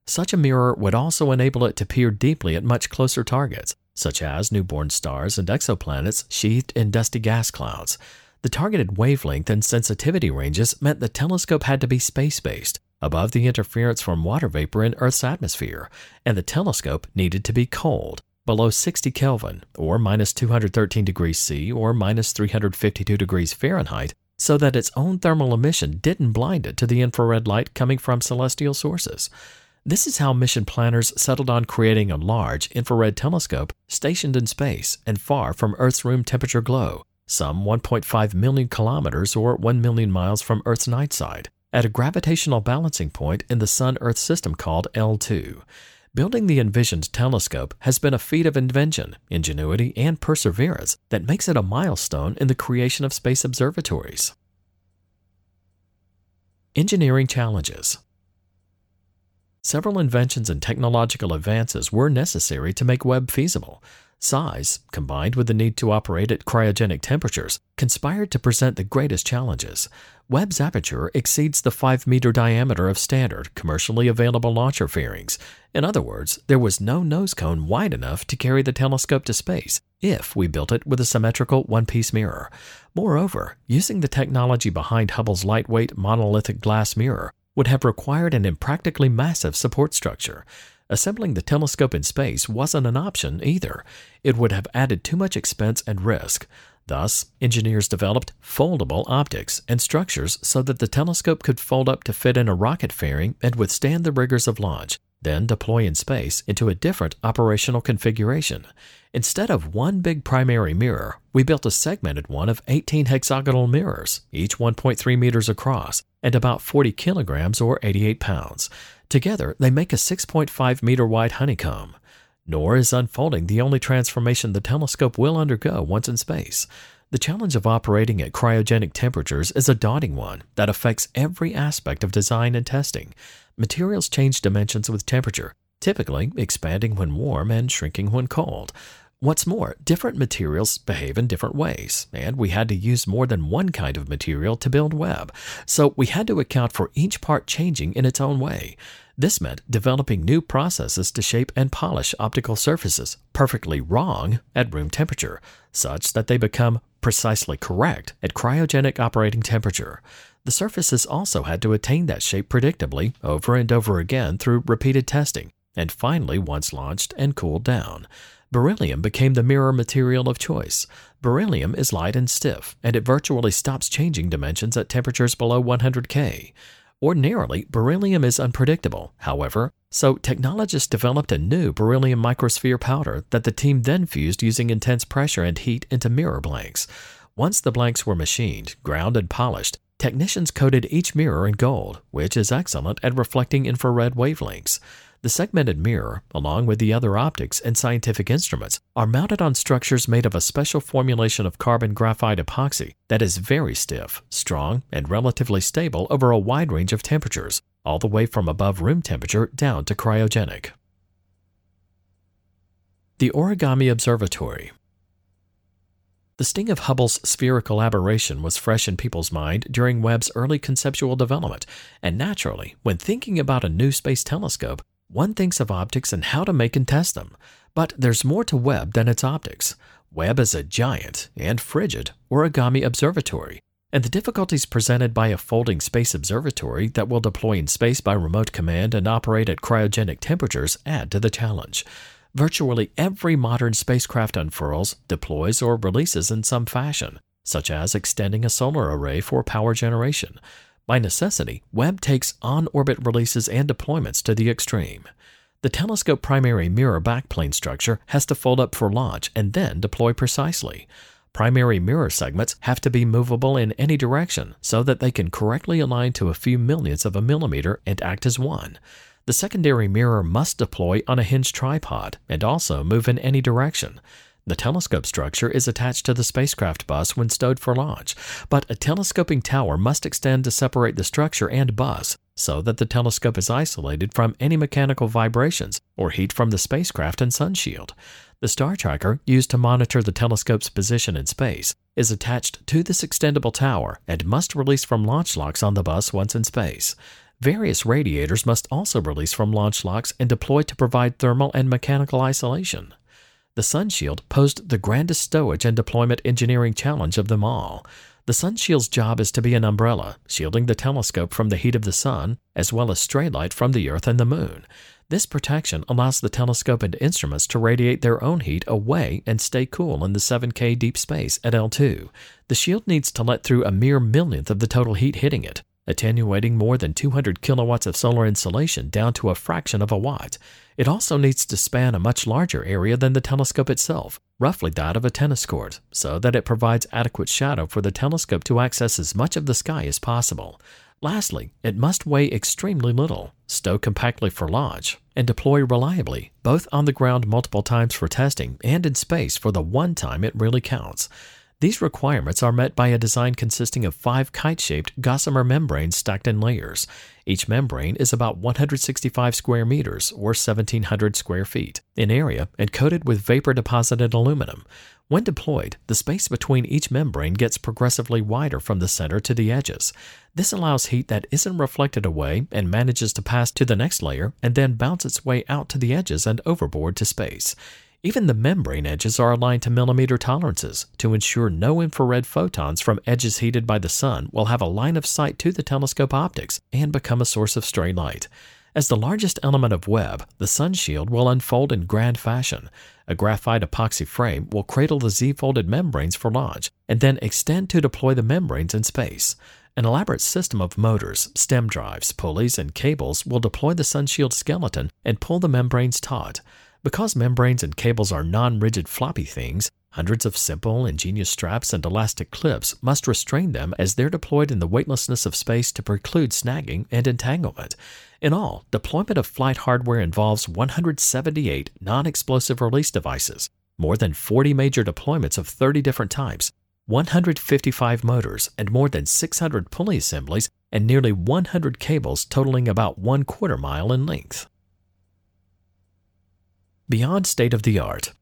Such a mirror would also enable it to peer deeply at much closer targets, such as newborn stars and exoplanets sheathed in dusty gas clouds. The targeted wavelength and sensitivity ranges meant the telescope had to be space based, above the interference from water vapor in Earth's atmosphere, and the telescope needed to be cold, below 60 Kelvin, or minus 213 degrees C, or minus 352 degrees Fahrenheit, so that its own thermal emission didn't blind it to the infrared light coming from celestial sources. This is how mission planners settled on creating a large infrared telescope stationed in space and far from Earth's room temperature glow, some 1.5 million kilometers or 1 million miles from Earth's night side, at a gravitational balancing point in the Sun Earth system called L2. Building the envisioned telescope has been a feat of invention, ingenuity, and perseverance that makes it a milestone in the creation of space observatories. Engineering challenges. Several inventions and technological advances were necessary to make Webb feasible. Size, combined with the need to operate at cryogenic temperatures, conspired to present the greatest challenges. Webb's aperture exceeds the 5 meter diameter of standard, commercially available launcher fairings. In other words, there was no nose cone wide enough to carry the telescope to space if we built it with a symmetrical one piece mirror. Moreover, using the technology behind Hubble's lightweight monolithic glass mirror would have required an impractically massive support structure. Assembling the telescope in space wasn't an option either. It would have added too much expense and risk. Thus, engineers developed foldable optics and structures so that the telescope could fold up to fit in a rocket fairing and withstand the rigors of launch, then deploy in space into a different operational configuration. Instead of one big primary mirror, we built a segmented one of 18 hexagonal mirrors, each 1.3 meters across and about 40 kilograms or 88 pounds. Together, they make a 6.5 meter wide honeycomb. Nor is unfolding the only transformation the telescope will undergo once in space. The challenge of operating at cryogenic temperatures is a daunting one that affects every aspect of design and testing. Materials change dimensions with temperature, typically expanding when warm and shrinking when cold. What's more, different materials behave in different ways, and we had to use more than one kind of material to build Webb, so we had to account for each part changing in its own way. This meant developing new processes to shape and polish optical surfaces perfectly wrong at room temperature, such that they become precisely correct at cryogenic operating temperature. The surfaces also had to attain that shape predictably over and over again through repeated testing, and finally once launched and cooled down. Beryllium became the mirror material of choice. Beryllium is light and stiff, and it virtually stops changing dimensions at temperatures below 100 K. Ordinarily, beryllium is unpredictable, however, so technologists developed a new beryllium microsphere powder that the team then fused using intense pressure and heat into mirror blanks. Once the blanks were machined, ground, and polished, technicians coated each mirror in gold, which is excellent at reflecting infrared wavelengths. The segmented mirror, along with the other optics and scientific instruments, are mounted on structures made of a special formulation of carbon graphite epoxy that is very stiff, strong, and relatively stable over a wide range of temperatures, all the way from above room temperature down to cryogenic. The Origami Observatory the sting of Hubble's spherical aberration was fresh in people's mind during Webb's early conceptual development, and naturally, when thinking about a new space telescope, one thinks of optics and how to make and test them, but there's more to Webb than its optics. Webb is a giant and frigid origami observatory, and the difficulties presented by a folding space observatory that will deploy in space by remote command and operate at cryogenic temperatures add to the challenge. Virtually every modern spacecraft unfurls, deploys, or releases in some fashion, such as extending a solar array for power generation. By necessity, Webb takes on orbit releases and deployments to the extreme. The telescope primary mirror backplane structure has to fold up for launch and then deploy precisely. Primary mirror segments have to be movable in any direction so that they can correctly align to a few millionths of a millimeter and act as one. The secondary mirror must deploy on a hinged tripod and also move in any direction. The telescope structure is attached to the spacecraft bus when stowed for launch, but a telescoping tower must extend to separate the structure and bus so that the telescope is isolated from any mechanical vibrations or heat from the spacecraft and sunshield. The star tracker, used to monitor the telescope's position in space, is attached to this extendable tower and must release from launch locks on the bus once in space. Various radiators must also release from launch locks and deploy to provide thermal and mechanical isolation. The Sunshield posed the grandest stowage and deployment engineering challenge of them all. The Sunshield's job is to be an umbrella, shielding the telescope from the heat of the sun, as well as stray light from the Earth and the Moon. This protection allows the telescope and instruments to radiate their own heat away and stay cool in the 7K deep space at L2. The shield needs to let through a mere millionth of the total heat hitting it, attenuating more than 200 kilowatts of solar insolation down to a fraction of a watt. It also needs to span a much larger area than the telescope itself, roughly that of a tennis court, so that it provides adequate shadow for the telescope to access as much of the sky as possible. Lastly, it must weigh extremely little, stow compactly for launch, and deploy reliably, both on the ground multiple times for testing and in space for the one time it really counts. These requirements are met by a design consisting of five kite shaped gossamer membranes stacked in layers. Each membrane is about 165 square meters, or 1,700 square feet, in area and coated with vapor deposited aluminum. When deployed, the space between each membrane gets progressively wider from the center to the edges. This allows heat that isn't reflected away and manages to pass to the next layer and then bounce its way out to the edges and overboard to space. Even the membrane edges are aligned to millimeter tolerances to ensure no infrared photons from edges heated by the sun will have a line of sight to the telescope optics and become a source of stray light. As the largest element of Webb, the sun shield will unfold in grand fashion. A graphite epoxy frame will cradle the Z folded membranes for launch and then extend to deploy the membranes in space. An elaborate system of motors, stem drives, pulleys, and cables will deploy the sunshield skeleton and pull the membranes taut. Because membranes and cables are non rigid floppy things, hundreds of simple, ingenious straps and elastic clips must restrain them as they're deployed in the weightlessness of space to preclude snagging and entanglement. In all, deployment of flight hardware involves 178 non explosive release devices, more than 40 major deployments of 30 different types, 155 motors, and more than 600 pulley assemblies, and nearly 100 cables totaling about one quarter mile in length beyond state of the art.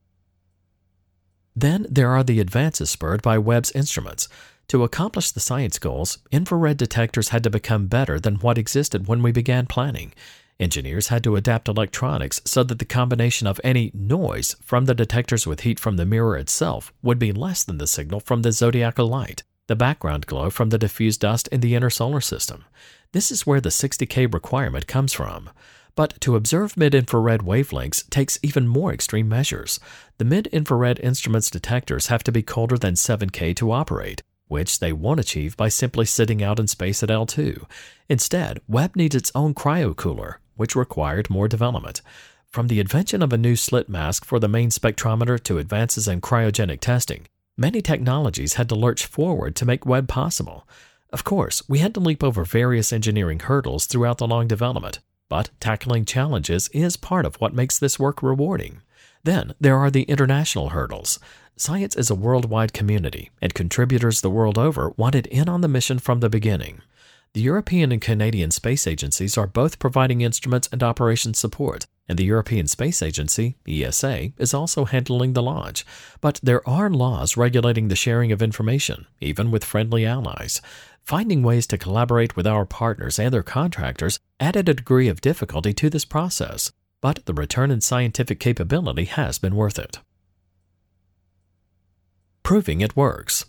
Then there are the advances spurred by Webb's instruments. To accomplish the science goals, infrared detectors had to become better than what existed when we began planning. Engineers had to adapt electronics so that the combination of any noise from the detectors with heat from the mirror itself would be less than the signal from the zodiacal light, the background glow from the diffuse dust in the inner solar system. This is where the 60K requirement comes from. But to observe mid infrared wavelengths takes even more extreme measures. The mid infrared instrument's detectors have to be colder than 7K to operate, which they won't achieve by simply sitting out in space at L2. Instead, Webb needs its own cryocooler, which required more development. From the invention of a new slit mask for the main spectrometer to advances in cryogenic testing, many technologies had to lurch forward to make Webb possible. Of course, we had to leap over various engineering hurdles throughout the long development, but tackling challenges is part of what makes this work rewarding. Then there are the international hurdles. Science is a worldwide community, and contributors the world over wanted in on the mission from the beginning. The European and Canadian space agencies are both providing instruments and operations support, and the European Space Agency, ESA, is also handling the launch. But there are laws regulating the sharing of information, even with friendly allies. Finding ways to collaborate with our partners and their contractors added a degree of difficulty to this process, but the return in scientific capability has been worth it. Proving it works.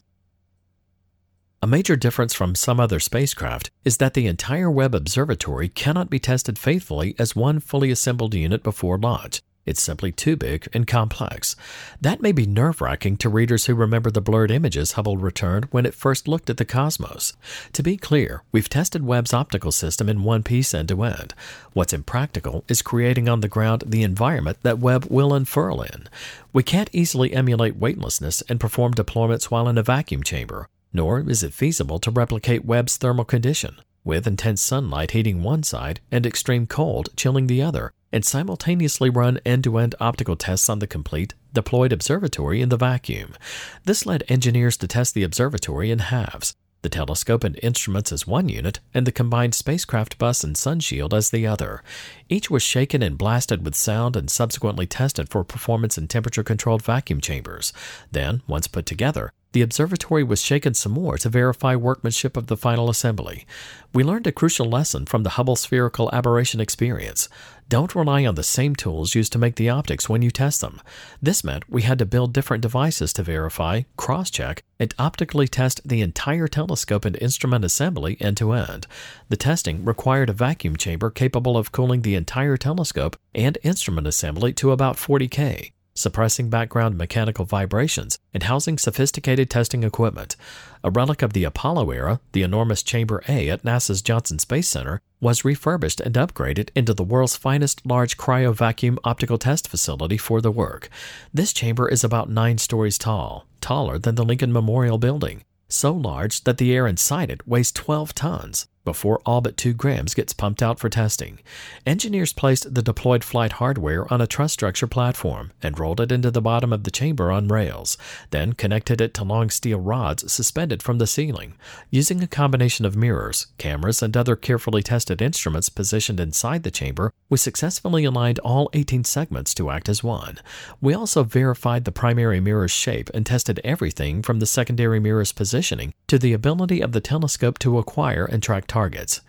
A major difference from some other spacecraft is that the entire Webb Observatory cannot be tested faithfully as one fully assembled unit before launch. It's simply too big and complex. That may be nerve wracking to readers who remember the blurred images Hubble returned when it first looked at the cosmos. To be clear, we've tested Webb's optical system in one piece end to end. What's impractical is creating on the ground the environment that Webb will unfurl in. We can't easily emulate weightlessness and perform deployments while in a vacuum chamber, nor is it feasible to replicate Webb's thermal condition with intense sunlight heating one side and extreme cold chilling the other, and simultaneously run end to end optical tests on the complete, deployed observatory in the vacuum. This led engineers to test the observatory in halves the telescope and instruments as one unit, and the combined spacecraft bus and sunshield as the other. Each was shaken and blasted with sound and subsequently tested for performance in temperature controlled vacuum chambers. Then, once put together, the observatory was shaken some more to verify workmanship of the final assembly. We learned a crucial lesson from the Hubble spherical aberration experience. Don't rely on the same tools used to make the optics when you test them. This meant we had to build different devices to verify, cross check, and optically test the entire telescope and instrument assembly end to end. The testing required a vacuum chamber capable of cooling the entire telescope and instrument assembly to about 40 K suppressing background mechanical vibrations, and housing sophisticated testing equipment. A relic of the Apollo era, the enormous Chamber A at NASA's Johnson Space Center was refurbished and upgraded into the world's finest large cryo vacuum optical test facility for the work. This chamber is about nine stories tall, taller than the Lincoln Memorial Building, so large that the air inside it weighs 12 tons before all but 2 grams gets pumped out for testing. Engineers placed the deployed flight hardware on a truss structure platform and rolled it into the bottom of the chamber on rails, then connected it to long steel rods suspended from the ceiling. Using a combination of mirrors, cameras, and other carefully tested instruments positioned inside the chamber, we successfully aligned all 18 segments to act as one. We also verified the primary mirror's shape and tested everything from the secondary mirror's positioning to the ability of the telescope to acquire and track targets.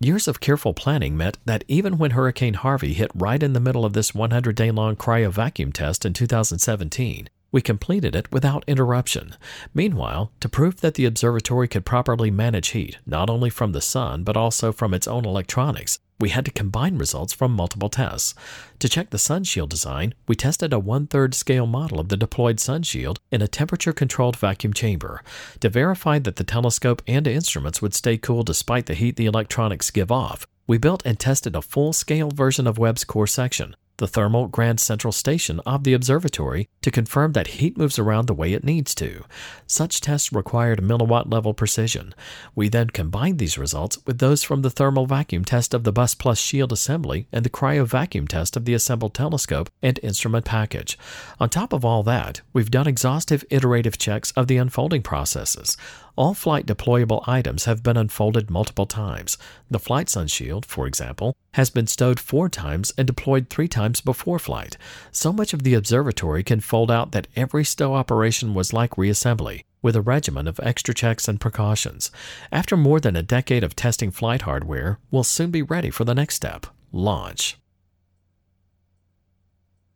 Years of careful planning meant that even when Hurricane Harvey hit right in the middle of this 100 day long cryo vacuum test in 2017, we completed it without interruption. Meanwhile, to prove that the observatory could properly manage heat, not only from the sun, but also from its own electronics, we had to combine results from multiple tests. To check the sunshield design, we tested a one third scale model of the deployed sunshield in a temperature controlled vacuum chamber. To verify that the telescope and instruments would stay cool despite the heat the electronics give off, we built and tested a full scale version of Webb's core section, the thermal Grand Central Station of the observatory to confirm that heat moves around the way it needs to. Such tests required milliwatt level precision. We then combined these results with those from the thermal vacuum test of the Bus Plus shield assembly and the cryo vacuum test of the assembled telescope and instrument package. On top of all that, we've done exhaustive iterative checks of the unfolding processes. All flight deployable items have been unfolded multiple times. The flight sun shield, for example, has been stowed four times and deployed three times before flight. So much of the observatory can fold out that every stow operation was like reassembly, with a regimen of extra checks and precautions. After more than a decade of testing flight hardware, we'll soon be ready for the next step launch.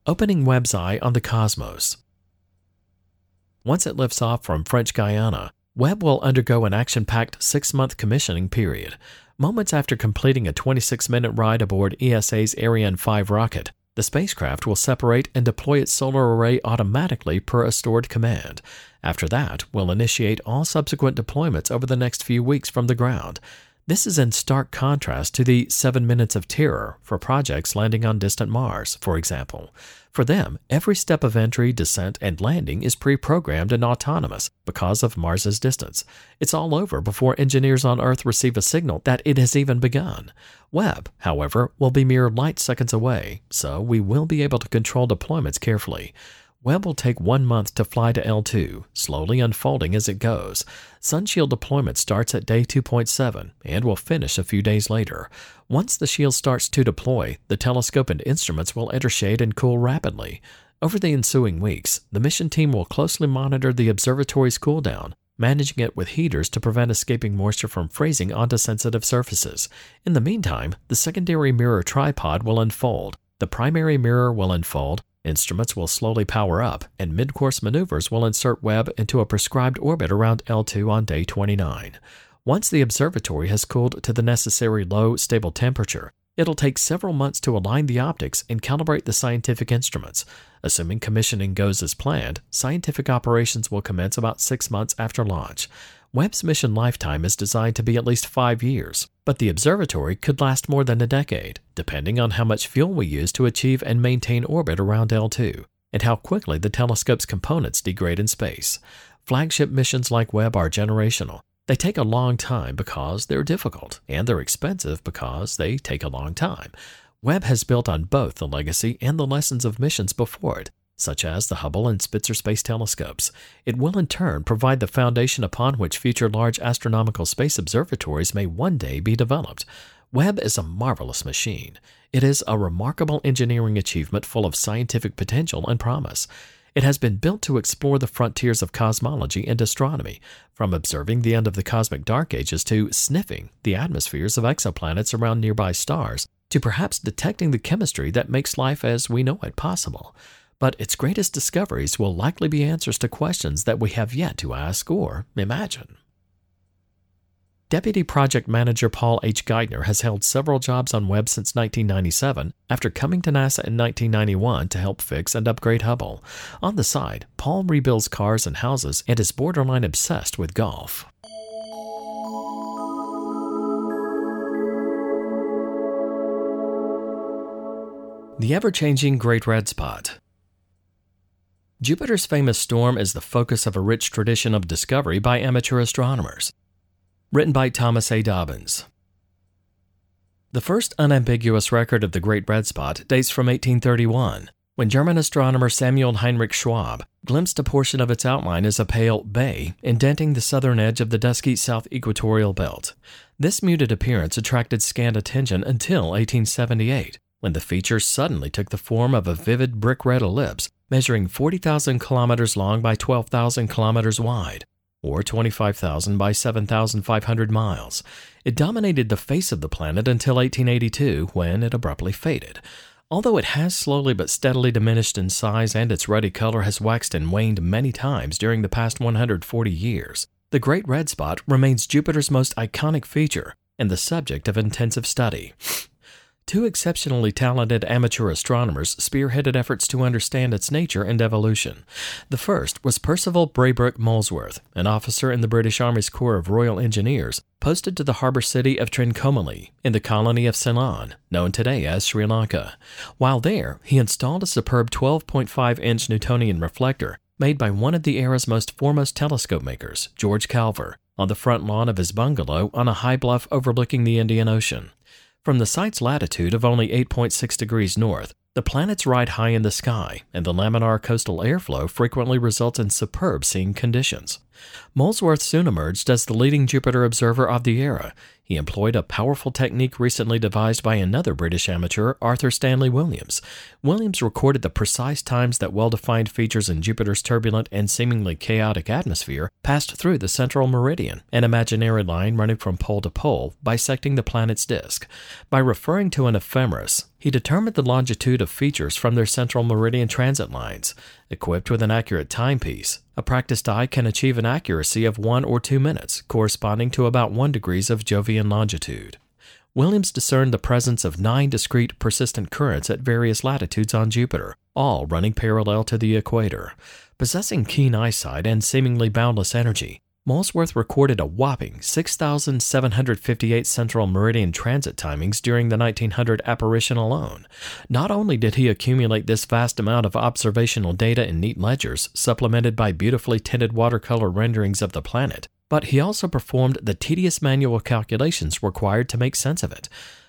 Opening Webb's eye on the cosmos. Once it lifts off from French Guiana, Webb will undergo an action packed six month commissioning period. Moments after completing a 26 minute ride aboard ESA's Ariane 5 rocket, the spacecraft will separate and deploy its solar array automatically per a stored command. After that, we'll initiate all subsequent deployments over the next few weeks from the ground. This is in stark contrast to the seven minutes of terror for projects landing on distant Mars, for example. For them, every step of entry, descent, and landing is pre programmed and autonomous because of Mars's distance. It's all over before engineers on Earth receive a signal that it has even begun. Webb, however, will be mere light seconds away, so we will be able to control deployments carefully. Webb will take one month to fly to L2, slowly unfolding as it goes. Sunshield deployment starts at day 2.7 and will finish a few days later. Once the shield starts to deploy, the telescope and instruments will enter shade and cool rapidly. Over the ensuing weeks, the mission team will closely monitor the observatory's cooldown, managing it with heaters to prevent escaping moisture from freezing onto sensitive surfaces. In the meantime, the secondary mirror tripod will unfold, the primary mirror will unfold, Instruments will slowly power up, and mid course maneuvers will insert Webb into a prescribed orbit around L2 on day 29. Once the observatory has cooled to the necessary low, stable temperature, It'll take several months to align the optics and calibrate the scientific instruments. Assuming commissioning goes as planned, scientific operations will commence about six months after launch. Webb's mission lifetime is designed to be at least five years, but the observatory could last more than a decade, depending on how much fuel we use to achieve and maintain orbit around L2, and how quickly the telescope's components degrade in space. Flagship missions like Webb are generational, they take a long time because they're difficult, and they're expensive because they take a long time. Webb has built on both the legacy and the lessons of missions before it, such as the Hubble and Spitzer space telescopes. It will in turn provide the foundation upon which future large astronomical space observatories may one day be developed. Webb is a marvelous machine. It is a remarkable engineering achievement full of scientific potential and promise. It has been built to explore the frontiers of cosmology and astronomy, from observing the end of the cosmic dark ages to sniffing the atmospheres of exoplanets around nearby stars, to perhaps detecting the chemistry that makes life as we know it possible. But its greatest discoveries will likely be answers to questions that we have yet to ask or imagine. Deputy Project Manager Paul H. Geithner has held several jobs on Webb since 1997 after coming to NASA in 1991 to help fix and upgrade Hubble. On the side, Paul rebuilds cars and houses and is borderline obsessed with golf. The ever changing Great Red Spot. Jupiter's famous storm is the focus of a rich tradition of discovery by amateur astronomers written by Thomas A. Dobbins. The first unambiguous record of the Great Red Spot dates from 1831, when German astronomer Samuel Heinrich Schwabe glimpsed a portion of its outline as a pale bay indenting the southern edge of the dusky south equatorial belt. This muted appearance attracted scant attention until 1878, when the feature suddenly took the form of a vivid brick red ellipse measuring 40,000 kilometers long by 12,000 kilometers wide, or 25,000 by 7,500 miles. It dominated the face of the planet until 1882, when it abruptly faded. Although it has slowly but steadily diminished in size and its ruddy color has waxed and waned many times during the past 140 years, the Great Red Spot remains Jupiter's most iconic feature and the subject of intensive study. Two exceptionally talented amateur astronomers spearheaded efforts to understand its nature and evolution. The first was Percival Braybrook Molesworth, an officer in the British Army's Corps of Royal Engineers, posted to the harbor city of Trincomalee in the colony of Ceylon, known today as Sri Lanka. While there, he installed a superb 12.5 inch Newtonian reflector made by one of the era's most foremost telescope makers, George Calver, on the front lawn of his bungalow on a high bluff overlooking the Indian Ocean. From the site's latitude of only 8.6 degrees north, the planets ride high in the sky, and the laminar coastal airflow frequently results in superb seeing conditions. Molesworth soon emerged as the leading Jupiter observer of the era. He employed a powerful technique recently devised by another British amateur, Arthur Stanley Williams. Williams recorded the precise times that well defined features in Jupiter's turbulent and seemingly chaotic atmosphere passed through the central meridian, an imaginary line running from pole to pole, bisecting the planet's disk. By referring to an ephemeris, he determined the longitude of features from their central meridian transit lines. Equipped with an accurate timepiece, a practiced eye can achieve an accuracy of one or two minutes, corresponding to about one degrees of Jovian longitude. Williams discerned the presence of nine discrete persistent currents at various latitudes on Jupiter, all running parallel to the equator. Possessing keen eyesight and seemingly boundless energy, Molesworth recorded a whopping 6,758 central meridian transit timings during the 1900 apparition alone. Not only did he accumulate this vast amount of observational data in neat ledgers, supplemented by beautifully tinted watercolor renderings of the planet, but he also performed the tedious manual calculations required to make sense of it.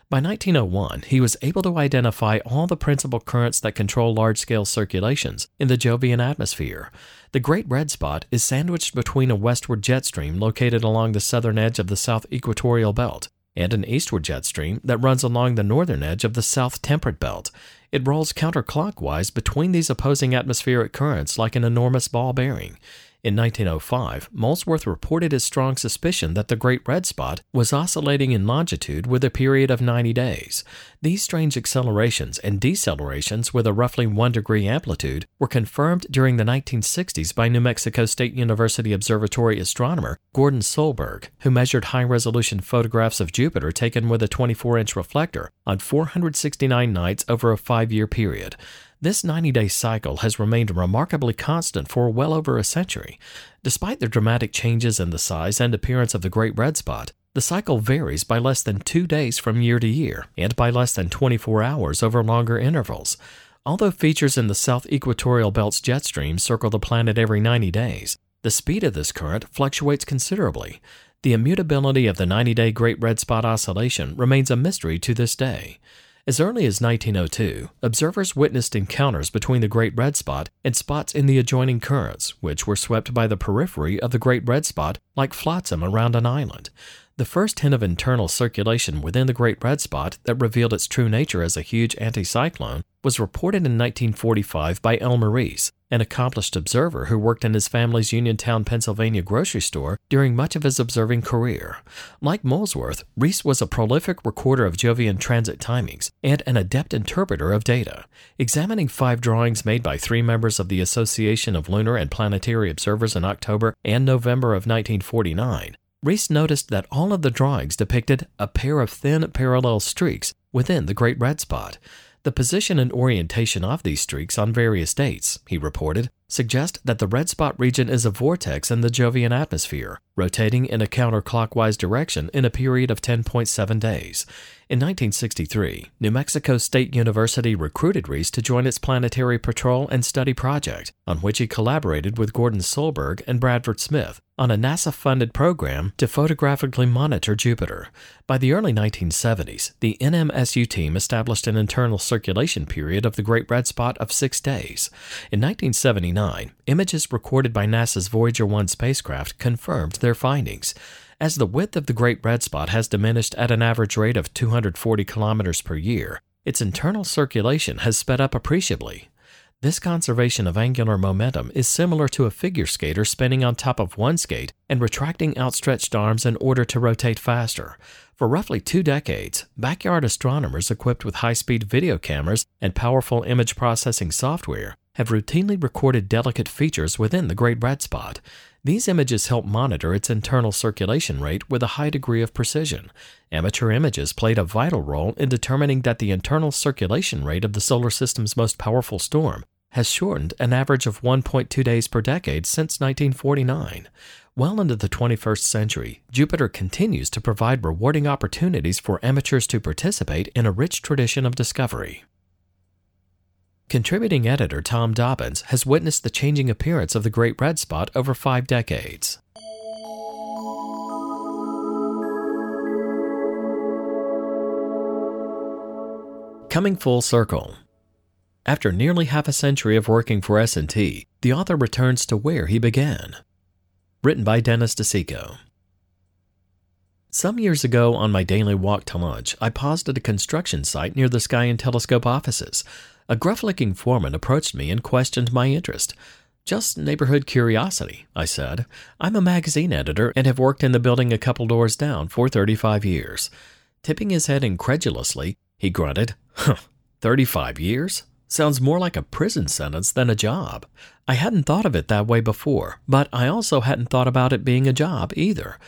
By 1901, he was able to identify all the principal currents that control large scale circulations in the Jovian atmosphere. The Great Red Spot is sandwiched between a westward jet stream located along the southern edge of the south equatorial belt and an eastward jet stream that runs along the northern edge of the south temperate belt. It rolls counterclockwise between these opposing atmospheric currents like an enormous ball bearing. In 1905, Molesworth reported his strong suspicion that the Great Red Spot was oscillating in longitude with a period of 90 days. These strange accelerations and decelerations with a roughly 1 degree amplitude were confirmed during the 1960s by New Mexico State University Observatory astronomer Gordon Solberg, who measured high resolution photographs of Jupiter taken with a 24 inch reflector on 469 nights over a five year period. This 90 day cycle has remained remarkably constant for well over a century. Despite the dramatic changes in the size and appearance of the Great Red Spot, the cycle varies by less than two days from year to year and by less than 24 hours over longer intervals. Although features in the south equatorial belt's jet stream circle the planet every 90 days, the speed of this current fluctuates considerably. The immutability of the 90 day Great Red Spot oscillation remains a mystery to this day. As early as 1902, observers witnessed encounters between the Great Red Spot and spots in the adjoining currents, which were swept by the periphery of the Great Red Spot like flotsam around an island. The first hint of internal circulation within the Great Red Spot that revealed its true nature as a huge anticyclone was reported in 1945 by Elmer Reese, an accomplished observer who worked in his family's Uniontown, Pennsylvania grocery store during much of his observing career. Like Molesworth, Reese was a prolific recorder of Jovian transit timings and an adept interpreter of data. Examining five drawings made by three members of the Association of Lunar and Planetary Observers in October and November of 1949, Reese noticed that all of the drawings depicted a pair of thin parallel streaks within the Great Red Spot. The position and orientation of these streaks on various dates, he reported, suggest that the red spot region is a vortex in the Jovian atmosphere, rotating in a counterclockwise direction in a period of 10.7 days. In 1963, New Mexico State University recruited Reese to join its planetary patrol and study project, on which he collaborated with Gordon Solberg and Bradford Smith on a NASA funded program to photographically monitor Jupiter. By the early 1970s, the NMSU team established an internal circulation period of the Great Red Spot of six days. In 1979, images recorded by NASA's Voyager 1 spacecraft confirmed their findings. As the width of the Great Red Spot has diminished at an average rate of 240 kilometers per year, its internal circulation has sped up appreciably. This conservation of angular momentum is similar to a figure skater spinning on top of one skate and retracting outstretched arms in order to rotate faster. For roughly two decades, backyard astronomers equipped with high speed video cameras and powerful image processing software have routinely recorded delicate features within the Great Red Spot. These images help monitor its internal circulation rate with a high degree of precision. Amateur images played a vital role in determining that the internal circulation rate of the solar system's most powerful storm has shortened an average of 1.2 days per decade since 1949. Well into the 21st century, Jupiter continues to provide rewarding opportunities for amateurs to participate in a rich tradition of discovery. Contributing editor Tom Dobbins has witnessed the changing appearance of the Great Red Spot over five decades. Coming full circle. After nearly half a century of working for S&T, the author returns to where he began. Written by Dennis di Cicco. Some years ago, on my daily walk to lunch, I paused at a construction site near the Sky and Telescope offices. A gruff looking foreman approached me and questioned my interest. Just neighborhood curiosity, I said. I'm a magazine editor and have worked in the building a couple doors down for 35 years. Tipping his head incredulously, he grunted, Huh, 35 years? Sounds more like a prison sentence than a job. I hadn't thought of it that way before, but I also hadn't thought about it being a job either.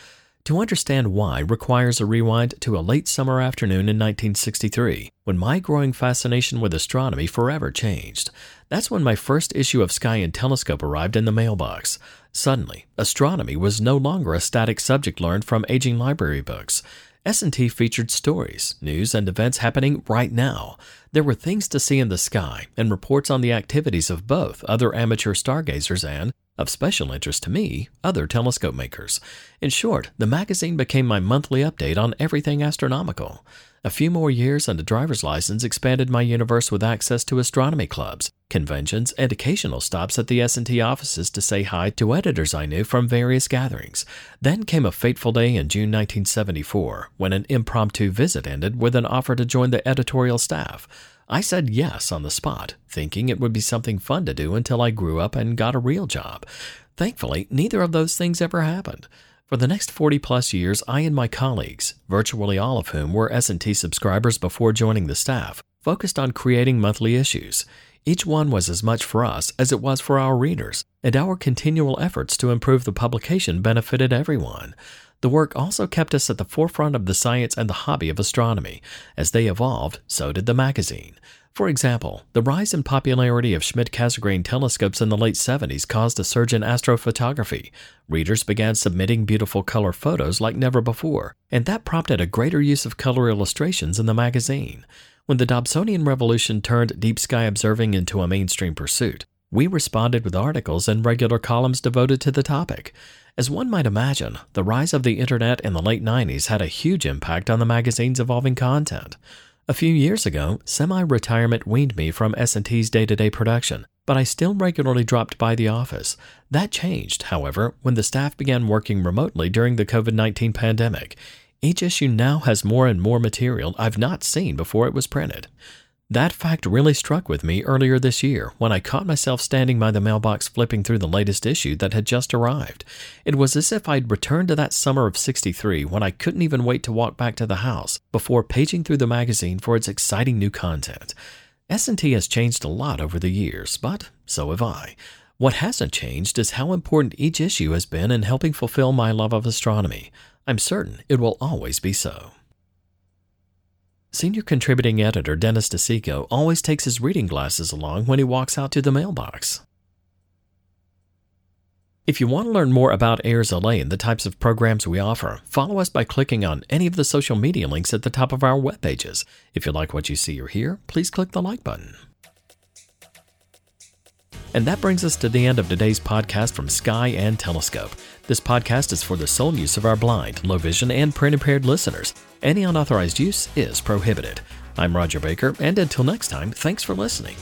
To understand why requires a rewind to a late summer afternoon in 1963, when my growing fascination with astronomy forever changed. That's when my first issue of Sky and Telescope arrived in the mailbox. Suddenly, astronomy was no longer a static subject learned from aging library books. S&T featured stories, news, and events happening right now. There were things to see in the sky and reports on the activities of both other amateur stargazers and, of special interest to me, other telescope makers. In short, the magazine became my monthly update on everything astronomical. A few more years and a driver's license expanded my universe with access to astronomy clubs, conventions, and occasional stops at the S&T offices to say hi to editors I knew from various gatherings. Then came a fateful day in June 1974 when an impromptu visit ended with an offer to join the editorial staff. I said yes on the spot, thinking it would be something fun to do until I grew up and got a real job. Thankfully, neither of those things ever happened. For the next 40 plus years, I and my colleagues, virtually all of whom were S&T subscribers before joining the staff, focused on creating monthly issues. Each one was as much for us as it was for our readers, and our continual efforts to improve the publication benefited everyone. The work also kept us at the forefront of the science and the hobby of astronomy. As they evolved, so did the magazine. For example, the rise in popularity of Schmidt-Cassegrain telescopes in the late 70s caused a surge in astrophotography. Readers began submitting beautiful color photos like never before, and that prompted a greater use of color illustrations in the magazine. When the Dobsonian revolution turned deep sky observing into a mainstream pursuit, we responded with articles and regular columns devoted to the topic. As one might imagine, the rise of the internet in the late 90s had a huge impact on the magazine's evolving content. A few years ago, semi-retirement weaned me from S&T's day-to-day production, but I still regularly dropped by the office. That changed, however, when the staff began working remotely during the COVID-19 pandemic. Each issue now has more and more material I've not seen before it was printed. That fact really struck with me earlier this year when I caught myself standing by the mailbox flipping through the latest issue that had just arrived. It was as if I'd returned to that summer of 63 when I couldn't even wait to walk back to the house before paging through the magazine for its exciting new content. S&T has changed a lot over the years, but so have I. What hasn't changed is how important each issue has been in helping fulfill my love of astronomy. I'm certain it will always be so. Senior contributing editor Dennis di Cicco always takes his reading glasses along when he walks out to the mailbox. If you want to learn more about AIRSLA and the types of programs we offer, follow us by clicking on any of the social media links at the top of our web pages. If you like what you see or hear, please click the like button. And that brings us to the end of today's podcast from Sky and Telescope. This podcast is for the sole use of our blind, low vision, and print impaired listeners. Any unauthorized use is prohibited. I'm Roger Baker, and until next time, thanks for listening.